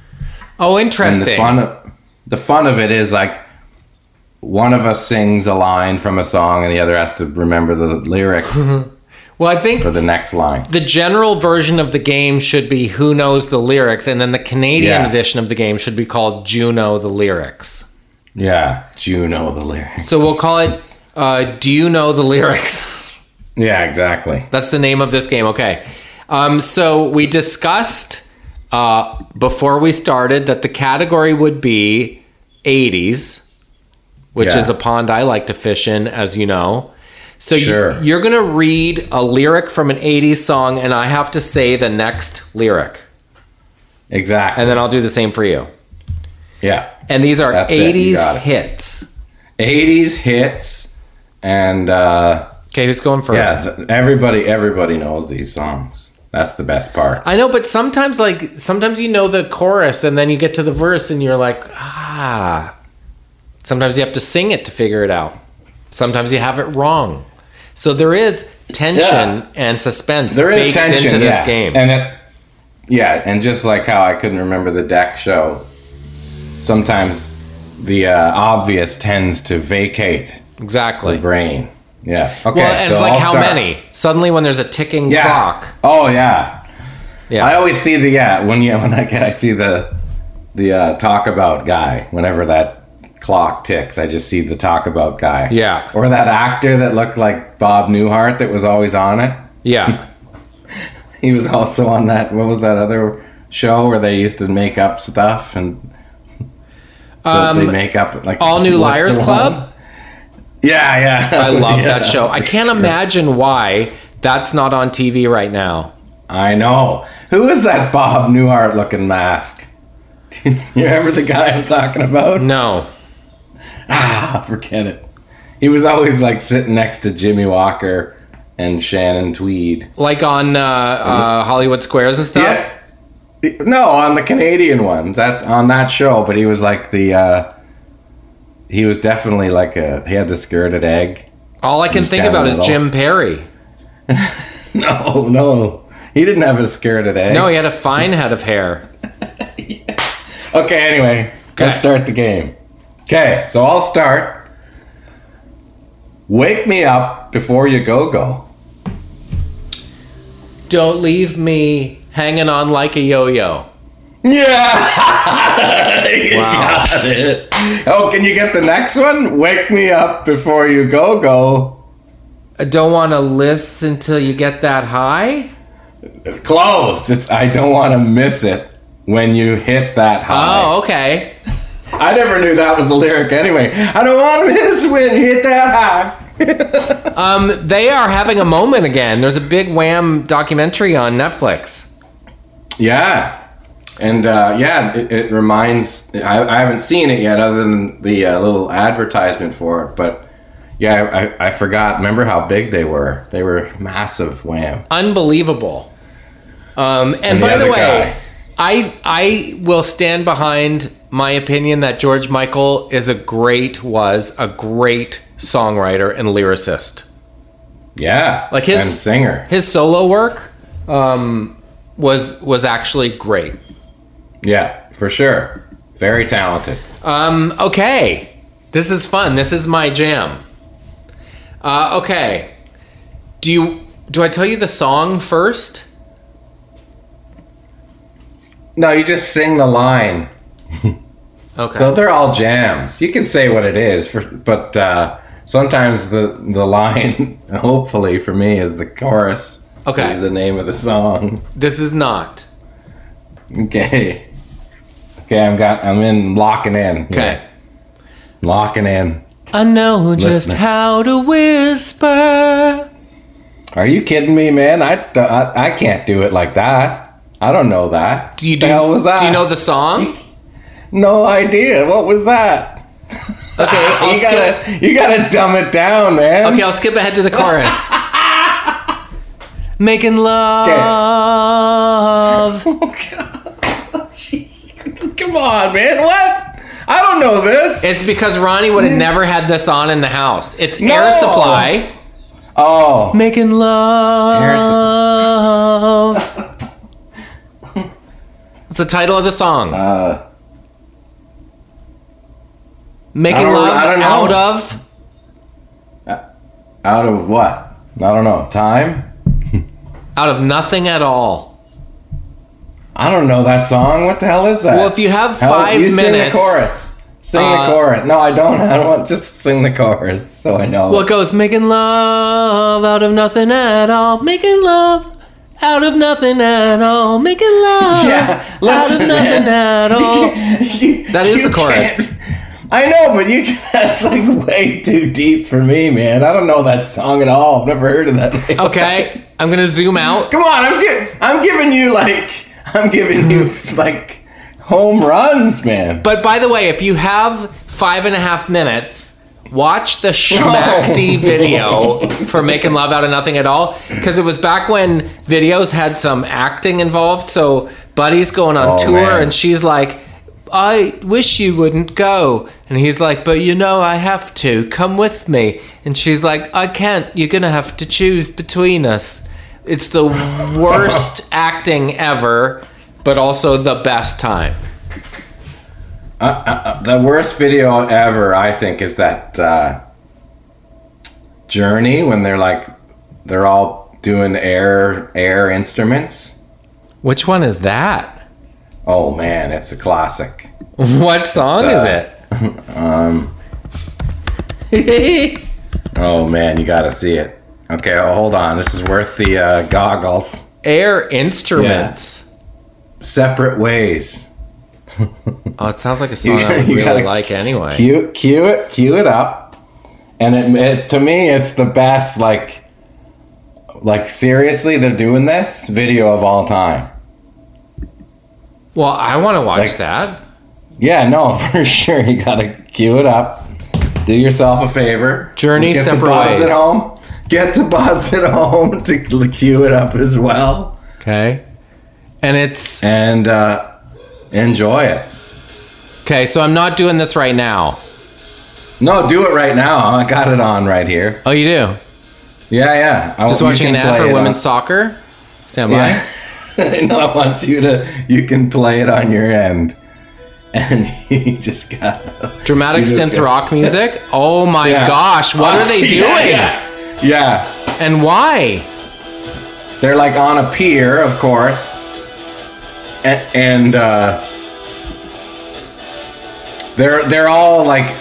oh, And interesting. the fun of the fun of it is like one of us sings a line from a song and the other has to remember the lyrics *laughs* well, I think for the next line. the general version of the game should be Who Knows the Lyrics, and then the Canadian Yeah. edition of the game should be called Juno the Lyrics. Yeah, Juno the lyrics? So we'll call it uh, Do You Know the Lyrics? *laughs* Yeah, exactly. That's the name of this game. Okay. Um, so we discussed uh, before we started that the category would be 80s, which Yeah. is a pond I like to fish in, as you know. So you- Sure. you're going to read a lyric from an 80s song, and I have to say the next lyric. Exactly. And then I'll do the same for you. yeah. And these are That's 80s hits. 80s hits and uh Okay, who's going first? yeah, everybody everybody knows these songs. That's the best part. I know, but sometimes, like, sometimes you know the chorus and then you get to the verse and you're like, ah. Sometimes you have to sing it to figure it out. Sometimes you have it wrong. So there is tension Yeah. and suspense There is tension into this yeah. game. And it yeah, and just like how I couldn't remember the deck show, sometimes the uh, obvious tends to vacate exactly. the brain. Yeah. Okay. well, and so it's like I'll how start. many? Suddenly, when there's a ticking Yeah. clock. Oh yeah. Yeah. I always see the yeah when you *laughs* when I get I see the the uh, talk about guy whenever that clock ticks I just see the talk about guy Yeah. or that actor that looked like Bob Newhart that was always on it yeah. *laughs* he was also on that what was that other show where they used to make up stuff and Um, they make up like All New Liars Club? Yeah, yeah. I *laughs* love Yeah, that show. I can't sure. imagine why that's not on TV right now. I know. Who is that Bob Newhart looking mask? *laughs* you remember the guy I'm talking about? No. Ah, forget it. He was always like sitting next to Jimmy Walker and Shannon Tweed. Like on uh, uh, Hollywood Squares and stuff? Yeah. No, on the Canadian one. That on that show, but he was like the uh he was definitely like a he had the skirted egg. All I can think about is. Jim Perry. *laughs* No, no. He didn't have a skirted egg. No, he had a fine head of hair. *laughs* Okay, anyway, Okay. let's start the game. Okay, so I'll start. Wake me up before you go go. Don't leave me hanging on like a yo-yo. Yeah! *laughs* You Wow. *laughs* got it. Oh, can you get the next one? Wake me up before you go go. I don't want to listen till you get that high. Close. It's I don't want to miss it when you hit that high. Oh, okay. I never knew that was the lyric anyway. I don't want to *laughs* miss when you hit that high. *laughs* Um, they are having a moment again. There's a big Wham documentary on Netflix. Yeah. And uh, yeah, it, it reminds. I, I haven't seen it yet, other than the uh, little advertisement for it. But yeah, I, I forgot. Remember how big they were? They were massive. Wham! Unbelievable. Um, and, And the by the way, guy. I I will stand behind my opinion that George Michael is a great was a great songwriter and lyricist. Yeah, Like his- and singer. His solo work um, was was actually great. Yeah, for sure. Very talented. Um, okay, this is fun. This is my jam. Uh, okay, do you do I tell you the song first? No, you just sing the line. *laughs* Okay. So they're all jams. You can say what it is, for, but uh, sometimes the the line, *laughs* hopefully for me, is the chorus. Okay. is the name of the song. this is not. *laughs* Okay. Okay, I'm got. I'm in locking in. Okay. Yeah, locking in. I know just how to whisper. Are you kidding me, man? I, I, I can't do it like that. I don't know that. Do you the do? hell was that? Do you know the song? No idea. What was that? Okay, *laughs* I'll you skip. gotta you gotta dumb it down, man. Okay, I'll skip ahead to the chorus. *laughs* Making love. *laughs* Oh god. Jeez. *laughs* Come on, man. What? I don't know this. It's because Ronnie would have never had this on in the house. It's No. Air Supply. oh. Making love. What's *laughs* the title of the song? Uh, Making love I don't know. out of. out of what? I don't know. Time? *laughs* Out of nothing at all. I don't know that song. What the hell is that? Well, if you have Hell, five you minutes. Sing the chorus. Sing Uh, the chorus. No, I don't. *laughs* I don't want just sing the chorus so I know. What goes making love out of nothing at all. Making love out of nothing at all. Making love *laughs* yeah, out of nothing man. at all. *laughs* You- That is the chorus. I know, but you that's like way too deep for me, man. I don't know that song at all. I've never heard of that. Okay, I'm gonna zoom out. Come on, I'm gi- I'm giving you like I'm giving you *laughs* like home runs, man. But by the way, if you have five and a half minutes, watch the Schmackdy *laughs* oh, video for making love out of nothing at all. Because it was back when videos had some acting involved. So Buddy's going on Oh, tour man. and she's like, I wish you wouldn't go. And he's like, But you know, I have to. Come with me. And she's like, I can't. You're going to have to choose between us. It's the worst *laughs* acting ever, but also the best time. Uh, uh, uh, the worst video ever, I think, is that uh, Journey when they're like they're all doing air air instruments. Which one is that? Oh man, it's a classic. *laughs* What song is uh, it? *laughs* Oh man, you got to see it. Okay, oh, hold on. This is worth the uh, goggles. Air instruments. Separate ways. *laughs* Oh, it sounds like a song You- I would really like anyway. Cue, cue it, cue it up, and it, it's to me it's the best like like seriously they're doing this video of all time. Well, I want to watch Like- that. Yeah, no, *laughs* for sure. You gotta cue it up. Do yourself a favor. Journey separate ways. at home. Get the bots at home to queue it up as well, Okay. And it's and uh, enjoy it. okay. So I'm not doing this right now. No, do it right now. I got it on right here. Oh, you do? Yeah, yeah. I, Just watching an ad for women's on- soccer. Stand by. Yeah. *laughs* no, I want you to. You can play it on your end, and *laughs* you just got. Dramatic synth got- rock music. *laughs* Oh my Yeah. gosh, what are they doing? Yeah, yeah. Yeah. And why? They're like on a pier, of course, and, and uh, they're they're all like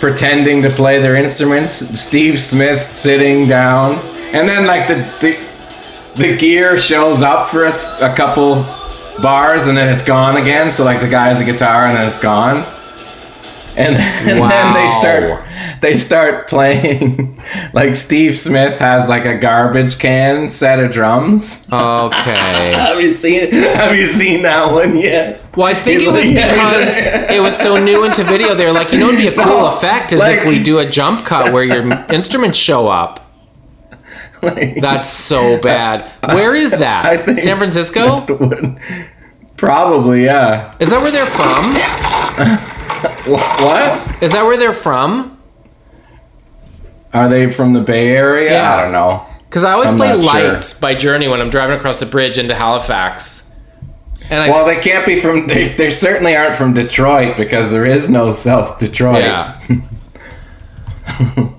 pretending to play their instruments. Steve Smith's sitting down, and then like the the, the gear shows up for a a couple bars, and then it's gone again. So like the guy has a guitar, and then it's gone. And, *laughs* and then they start they start playing *laughs* like Steve Smith has like a garbage can set of drums. Okay. *laughs* Have you seen Have you seen that one yet? Well, I think He's it was like- because it was so new into video. They're like, you know, it'd be a cool No, effect is like- if we do a jump cut where your instruments show up. That's so bad. Where is that? I think- San Francisco? Probably, yeah. Is that where they're from? Wh- What? Is that where they're from? Are they from the Bay Area? Yeah. I don't know. Because I always I'm play not sure. Lights by Journey when I'm driving across the bridge into Halifax. And I Well, they can't be from. They, they certainly aren't from Detroit because there is no South Detroit. yeah. *laughs*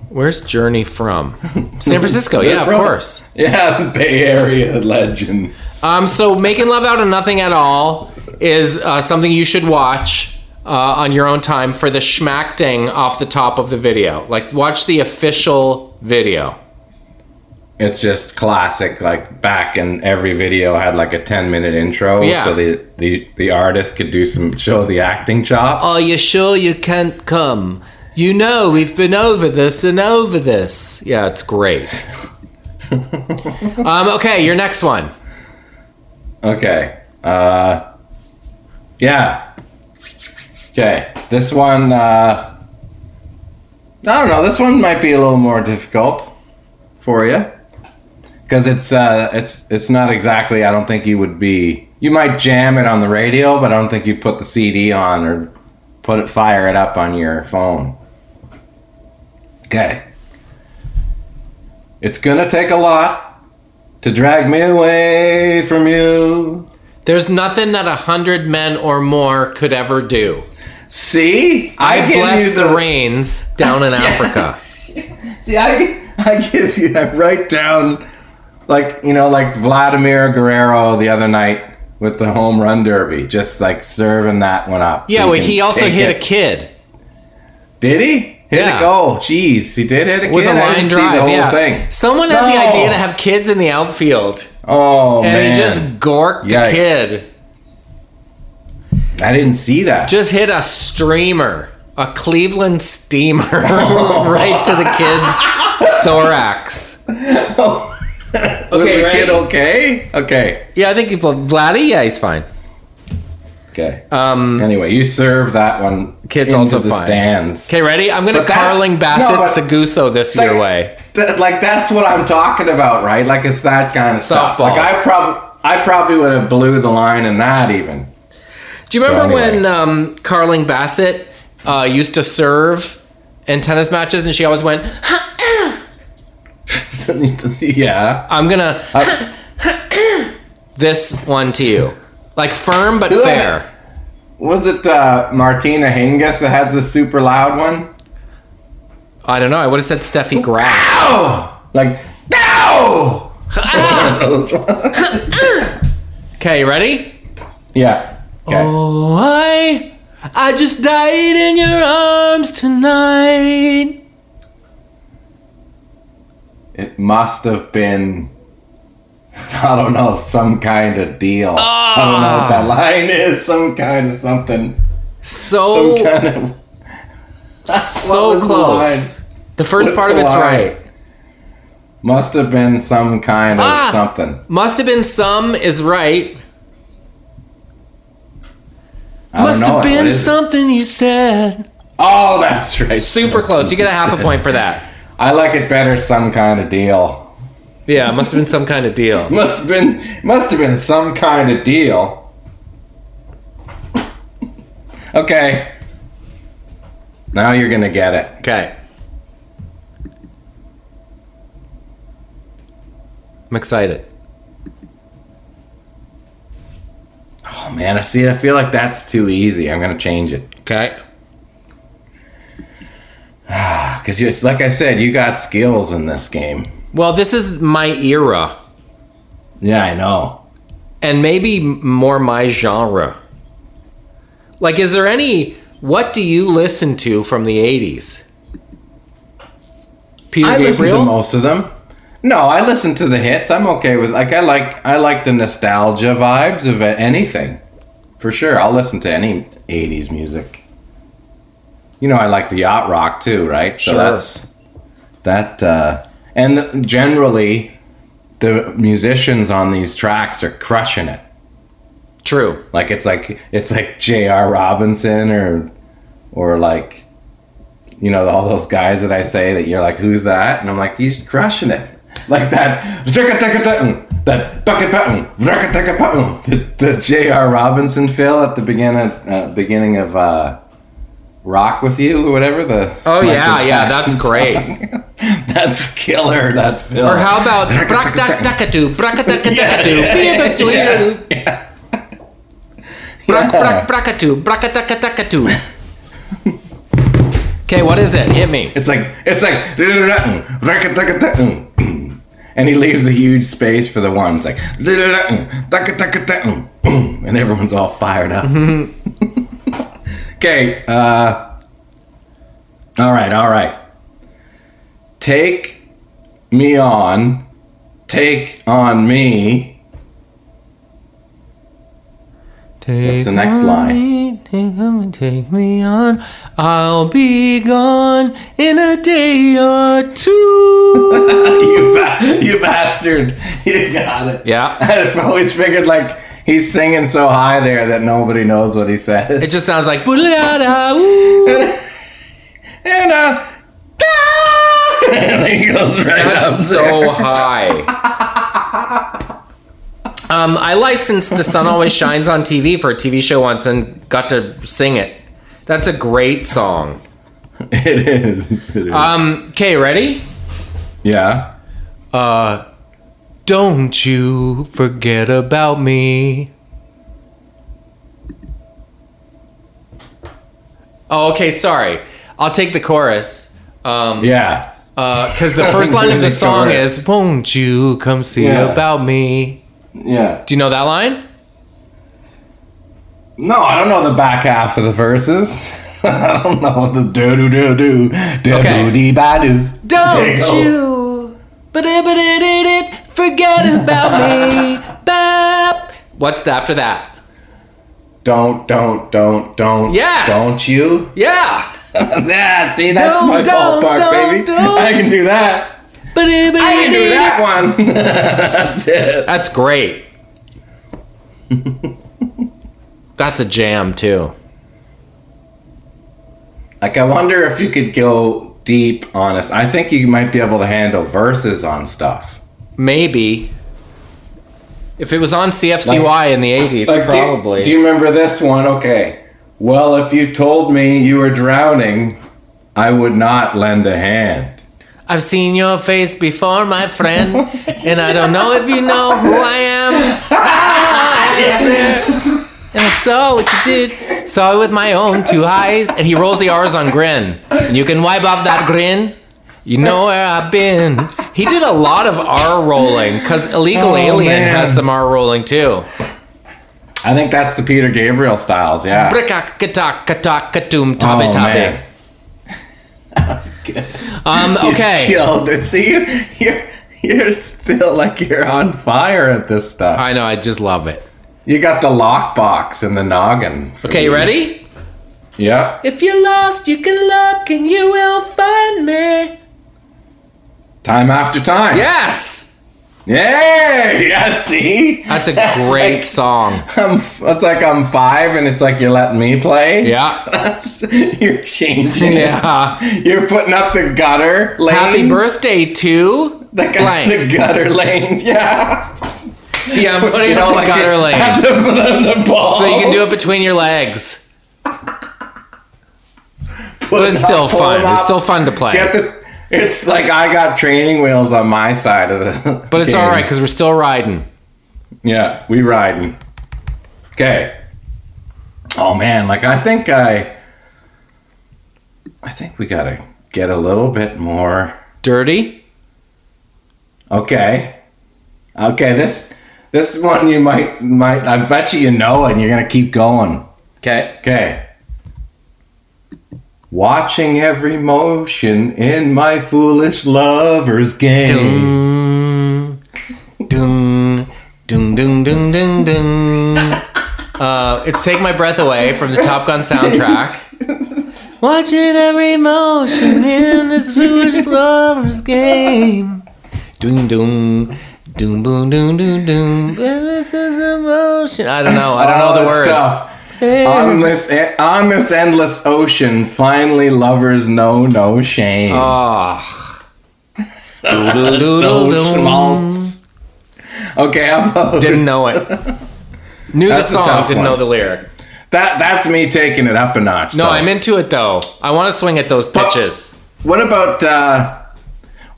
Where's Journey from? San Francisco, yeah, of From- course. Yeah, Bay Area legend. Um, so making love out of nothing at all is uh, something you should watch uh, on your own time for the schmacting off the top of the video. Like watch the official video. It's just classic. Like back in every video had like a ten minute intro, Yeah. so the, the the artist could do some show the acting chops. Are you sure you can't come? You know we've been over this and over this. Yeah, it's great. *laughs* um, okay, your next one. Okay. Uh, yeah. Okay. This one. Uh, I don't know. This one might be a little more difficult for you because it's uh, it's it's not exactly. I don't think you would be. You might jam it on the radio, but I don't think you put the CD on or put it fire it up on your phone. Okay. It's gonna take a lot to drag me away from you. There's nothing that a hundred men or more could ever do. See, I, give bless you the, rains down in *laughs* Africa. *laughs* See, I I give you that right down like you know like Vladimir Guerrero the other night with the home run derby, just like serving that one up. Yeah, you well, he also hit it. a kid Did he? Hit Yeah. a goal. Oh, jeez, he did hit a kid. with a I line drive. the whole yeah, thing. someone had the idea to have kids in the outfield, Oh and man, he just gorked Yikes. a kid. I didn't see that. Just hit a streamer, a Cleveland steamer, *laughs* right to the kid's *laughs* thorax. Was Okay, the ready? kid okay? Okay, Yeah, I think if Vladdy, yeah, he's fine. okay. Um, Anyway, you serve that one. Kid's into also the fine. stands. okay, ready? I'm gonna Carling no, Bassett but- Seguso this like- your way. Th- like that's what I'm talking about, right? Like it's that kind of stuff. Like I probably, I probably would have blew the line in that even. Do you remember anyway. when um, Carling Bassett uh, used to serve in tennis matches, and she always went, *laughs* yeah. "I'm gonna this one to you, like firm but fair." Was it uh, Martina Hingis that had the super loud one? I don't know. I would have said Steffi Graf. Oh, like no. *laughs* Okay, you ready? yeah. Okay. Oh, I, I just died in your arms tonight. It must have been. *laughs* I don't know, some kind of deal. I don't know what that line is. Some kind of something. So Some kind of. *laughs* so was the close. The first What's part of it's line? right. Must have been some kind of Ah! something. Must have been some is right. I Must have been is it? something you said. Oh, that's right. Super close. You get a half a point for that. I like it better. Some kind of deal. Yeah, must have been some kind of deal. *laughs* Must have been. Must have been some kind of deal. okay. Now you're gonna get it. Okay. I'm excited. Oh man, I see. I feel like that's too easy. I'm gonna change it Okay. *sighs* because it's like I said, you got skills in this game. Well, this is my era, Yeah, I know. and maybe more my genre. Like, is there any? What do you listen to from the '80s? Peter I listen to most of them. No, I listen to the hits. I'm okay with like I like I like the nostalgia vibes of anything. For sure, I'll listen to any '80s music. You know, I like the yacht rock too, right? So Sure. that's that. Uh, and generally, the musicians on these tracks are crushing it. True. Like it's like it's like J.R. Robinson or or like you know all those guys that I say that you're like who's that and I'm like he's crushing it like that that bucket button the, the J.R. Robinson fill at the beginning uh, beginning of uh, Rock with You or whatever the Oh, Michael yeah, yeah, that's Jackson great. *laughs* that's killer that fill Or how about *laughs* brakadakadakadu, brakadakadakadu, *laughs* yeah, brak brak brakatu, brakadakadakadu. Okay, what is it? Hit me. It's like it's like and he leaves a huge space for the one. It's like and everyone's all fired up. *laughs* okay, uh all right, all right. Take me on. Take on me. Take the next line? me, take on me, take me on. I'll be gone in a day or two. *laughs* you, ba- you bastard. *laughs* You got it. yeah. *laughs* I've always figured like he's singing so high there that nobody knows what he said. It just sounds like "Boodle-yada, ooh." and uh and he goes right That's up so high. Um, I licensed "The Sun Always Shines" on TV for a TV show once and got to sing it. That's a great song. *laughs* It is. *laughs* It is. Um, okay, ready? yeah. Uh, don't you forget about me. Oh, okay, sorry. I'll take the chorus. Um, Yeah. because the *laughs* first line of the The song chorus. is "Won't you come see Yeah. about me?" Yeah. Do you know that line? No, I don't know the back half of the verses. *laughs* I don't know the do do do do do Okay. do dee ba do. Don't you ba-da-ba-da-da-da, forget about me. *laughs* Bap. What's after that? Don't don't don't don't. Yes. Don't you? Yeah. *laughs* yeah. See, that's Don't, my don't, ballpark, don't, baby. don't. I can do that. I can do that one. *laughs* that's it. That's great. That's a jam too. Like, I wonder if you could go deep on us. I think you might be able to handle verses on stuff. Maybe. If it was on CFCY in the 80s, Like, do- probably. Do, you remember this one? Okay. Well, if you told me you were drowning, I would not lend a hand. I've seen your face before, my friend, and I don't know if you know who I am. I was there, and I saw what you did. Saw it with my own two eyes. And he rolls the R's on grin. And you can wipe off that grin. You know where I've been. He did a lot of R rolling because Illegal Oh, Alien man. has some R rolling too. I think that's the Peter Gabriel styles, yeah. Brickak, katak, katak, katum, tabe, Oh, tabe. Man. That's *laughs* good. Um, You okay. killed it. See, you, you're, you're still like you're on fire at this stuff. I know, I just love it. You got the lockbox and the noggin. Okay, you ready? Yep. If you're lost, you can look and you will find me. Time after time. Yes! Yeah. *laughs* Yeah. See. That's a great like- song. I'm, it's like I'm five, and it's like you're letting me play. Yeah. *laughs* That's, you're changing. it. Yeah. You're putting up the gutter lanes. Happy birthday to The, blank. the gutter lanes. Yeah. yeah, I'm putting You it know, on the like gutter it- lane. the, the. So you can do it between your legs. But it's still fun. It's still fun to play. Get the. It's like I got training wheels on my side of the. But it's game. all right because we're still riding. Yeah, we riding. Okay. Oh man, like I think I. I think we gotta get a little bit more. Dirty? Okay. Okay, this this one you might might I bet you you know and you're gonna keep going. Okay. Okay. Watching every motion in my foolish lover's game. Dun, dun, dun, dun, dun, dun. Uh, it's Take My Breath Away from the Top Gun soundtrack. *laughs* Watching every motion in this foolish lover's game. Dun, dun, dun, dun, dun, dun, dun. This is emotion. I don't know. I don't know the Oh, words. tough. On this on this endless ocean, finally lovers know no shame. Oh. *laughs* so schmaltz. Okay, how about *laughs* Didn't know it. Knew That's a the song, tough didn't one. know the lyric. that? That's me taking it up a notch. No, though. I'm into it though. I want to swing at those pitches. What about? uh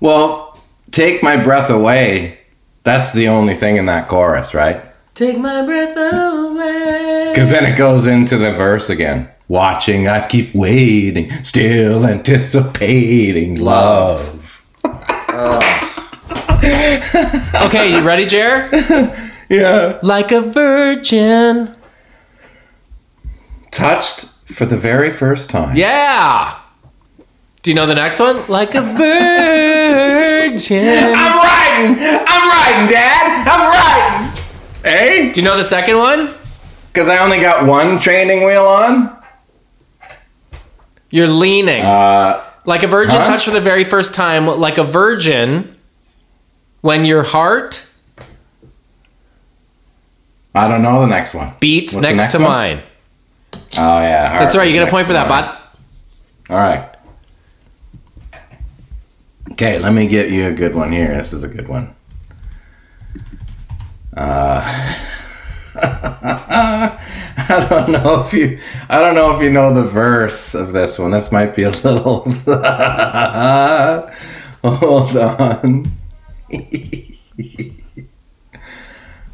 Well, take my breath away. That's the only thing in that chorus, right? Take my breath away. Because then it goes into the verse again. Watching, I keep waiting, still anticipating love. *laughs* Okay, you ready, Jer? *laughs* Yeah. like a virgin. Touched for the very first time. Yeah. Do you know the next one? Like a virgin. *laughs* I'm riding! I'm riding, Dad! I'm riding! Hey? Do you know the second one? Because I only got one training wheel on? You're leaning. Uh, like a virgin huh? touched for the very first time. Like a virgin when your heart I don't know the next one. beats next, next to one? mine. Oh, yeah. That's right. You get a point for that, bud. All right. Okay, let me get you a good one here. This is a good one. Uh, *laughs* I don't know if you. I don't know if you know the verse of this one. This might be a little. *laughs* Hold on.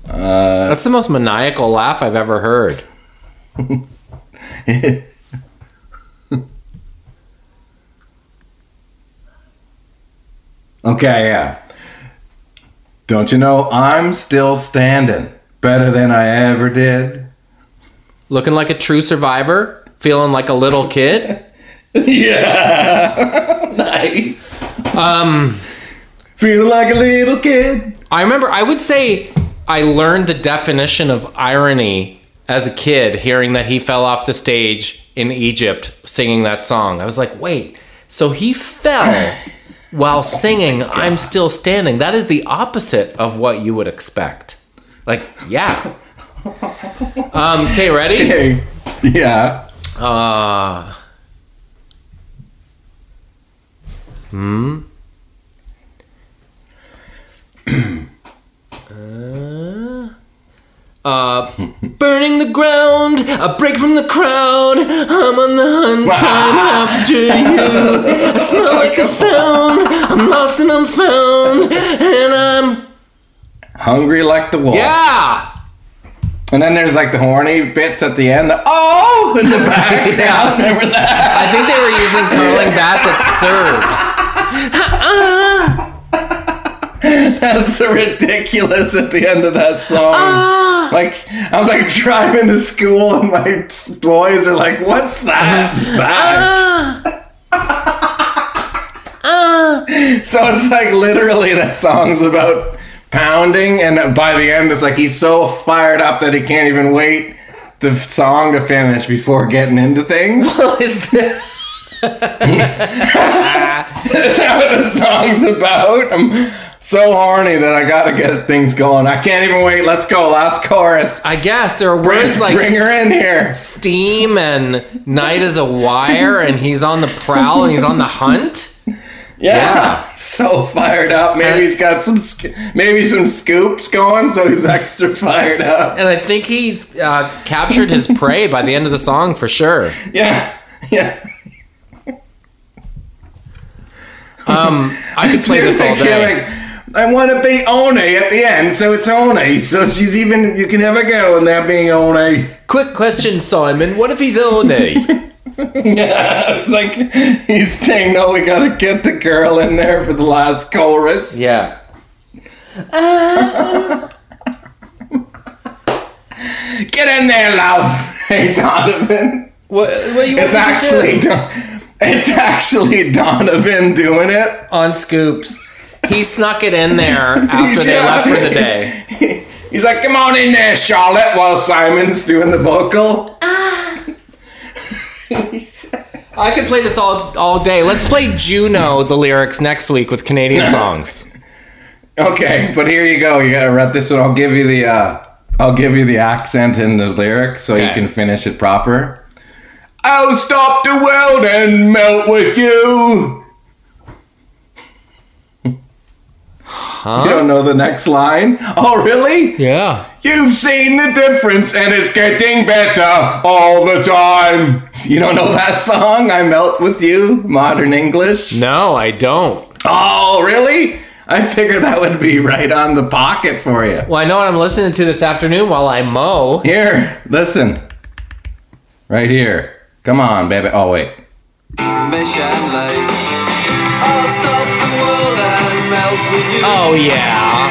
That's the most maniacal laugh I've ever heard. *laughs* Okay, yeah. Don't you know I'm still standing better than I ever did? Looking like a true survivor, feeling like a little kid. *laughs* Yeah. *laughs* nice. Um, Feel like a little kid. I remember I would say I learned the definition of irony as a kid hearing that he fell off the stage in Egypt singing that song. I was like, "Wait, so he fell *laughs* while singing I'm still standing. That is the opposite of what you would expect." Like, yeah. Um, okay, ready? *laughs* Hey. Yeah. Uh Hmm. *clears throat* uh, burning the ground, a break from the crowd. I'm on the hunt, time after you. *laughs* I smell like a sound. I'm lost and I'm found, and I'm Hungry like the wolf. yeah. And then there's like the horny bits at the end. The, oh, in the back. *laughs* yeah, *laughs* I remember that. I think they were using Carling Bassett serves. *laughs* That's ridiculous at the end of that song. Like, I was like driving to school and my boys are like, what's that? Back. *laughs* So it's like literally that song's about pounding, and by the end, it's like he's so fired up that he can't even wait the song to finish before getting into things. *laughs* Is that- That's what the song's about. I'm so horny that I gotta get things going. I can't even wait. Let's go. Last chorus. I guess there are Bring, words like bring her in here. steam and night is a wire, and he's on the prowl and he's on the hunt. Yeah. Yeah. *laughs* So fired up. Maybe And- he's got some maybe some scoops going, so he's extra fired up. And I think he's uh, captured his prey by the end of the song for sure. Yeah. Yeah. Um, I could play this all day. I want to be One at the end, so it's One. *laughs* So she's even, you can have a girl in there being One. Quick question, Simon. What if he's Oni? Yeah, *laughs* *laughs* it's like he's saying, no, we gotta get the girl in there for the last chorus. yeah. Get in there, love. Hey, Donovan. What, what you It's actually, do? Don- it's actually Donovan doing it. on Scoops. He snuck it in there *laughs* after they left for the day. He's like, come on in there, Charlotte, while Simon's doing the vocal. Ah. *laughs* I could play this all all day. Let's play Juno the lyrics next week with Canadian *laughs* songs. Okay, but here you go. You gotta read this one. I'll give you the uh I'll give you the accent and the lyrics so you can finish it proper. I'll stop the world and melt with you. Huh? You don't know the next line? Oh, really? Yeah. You've seen the difference and it's getting better all the time. You don't know that song? I melt with you, modern English? No, I don't. Oh, really? I figured that would be right on the pocket for you. Well, I know what I'm listening to this afternoon while I mow. Here, listen. Right here. Come on, baby. Oh, wait. Mission light. I'll stop the world and melt with you. Oh yeah.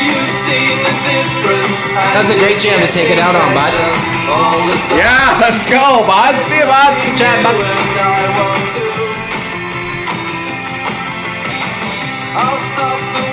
You've seen the difference. That's a great jam to take it out on, bud. All the time Yeah, let's go, bud. See you, bud. Good job, bud. and I won't do. I'll stop the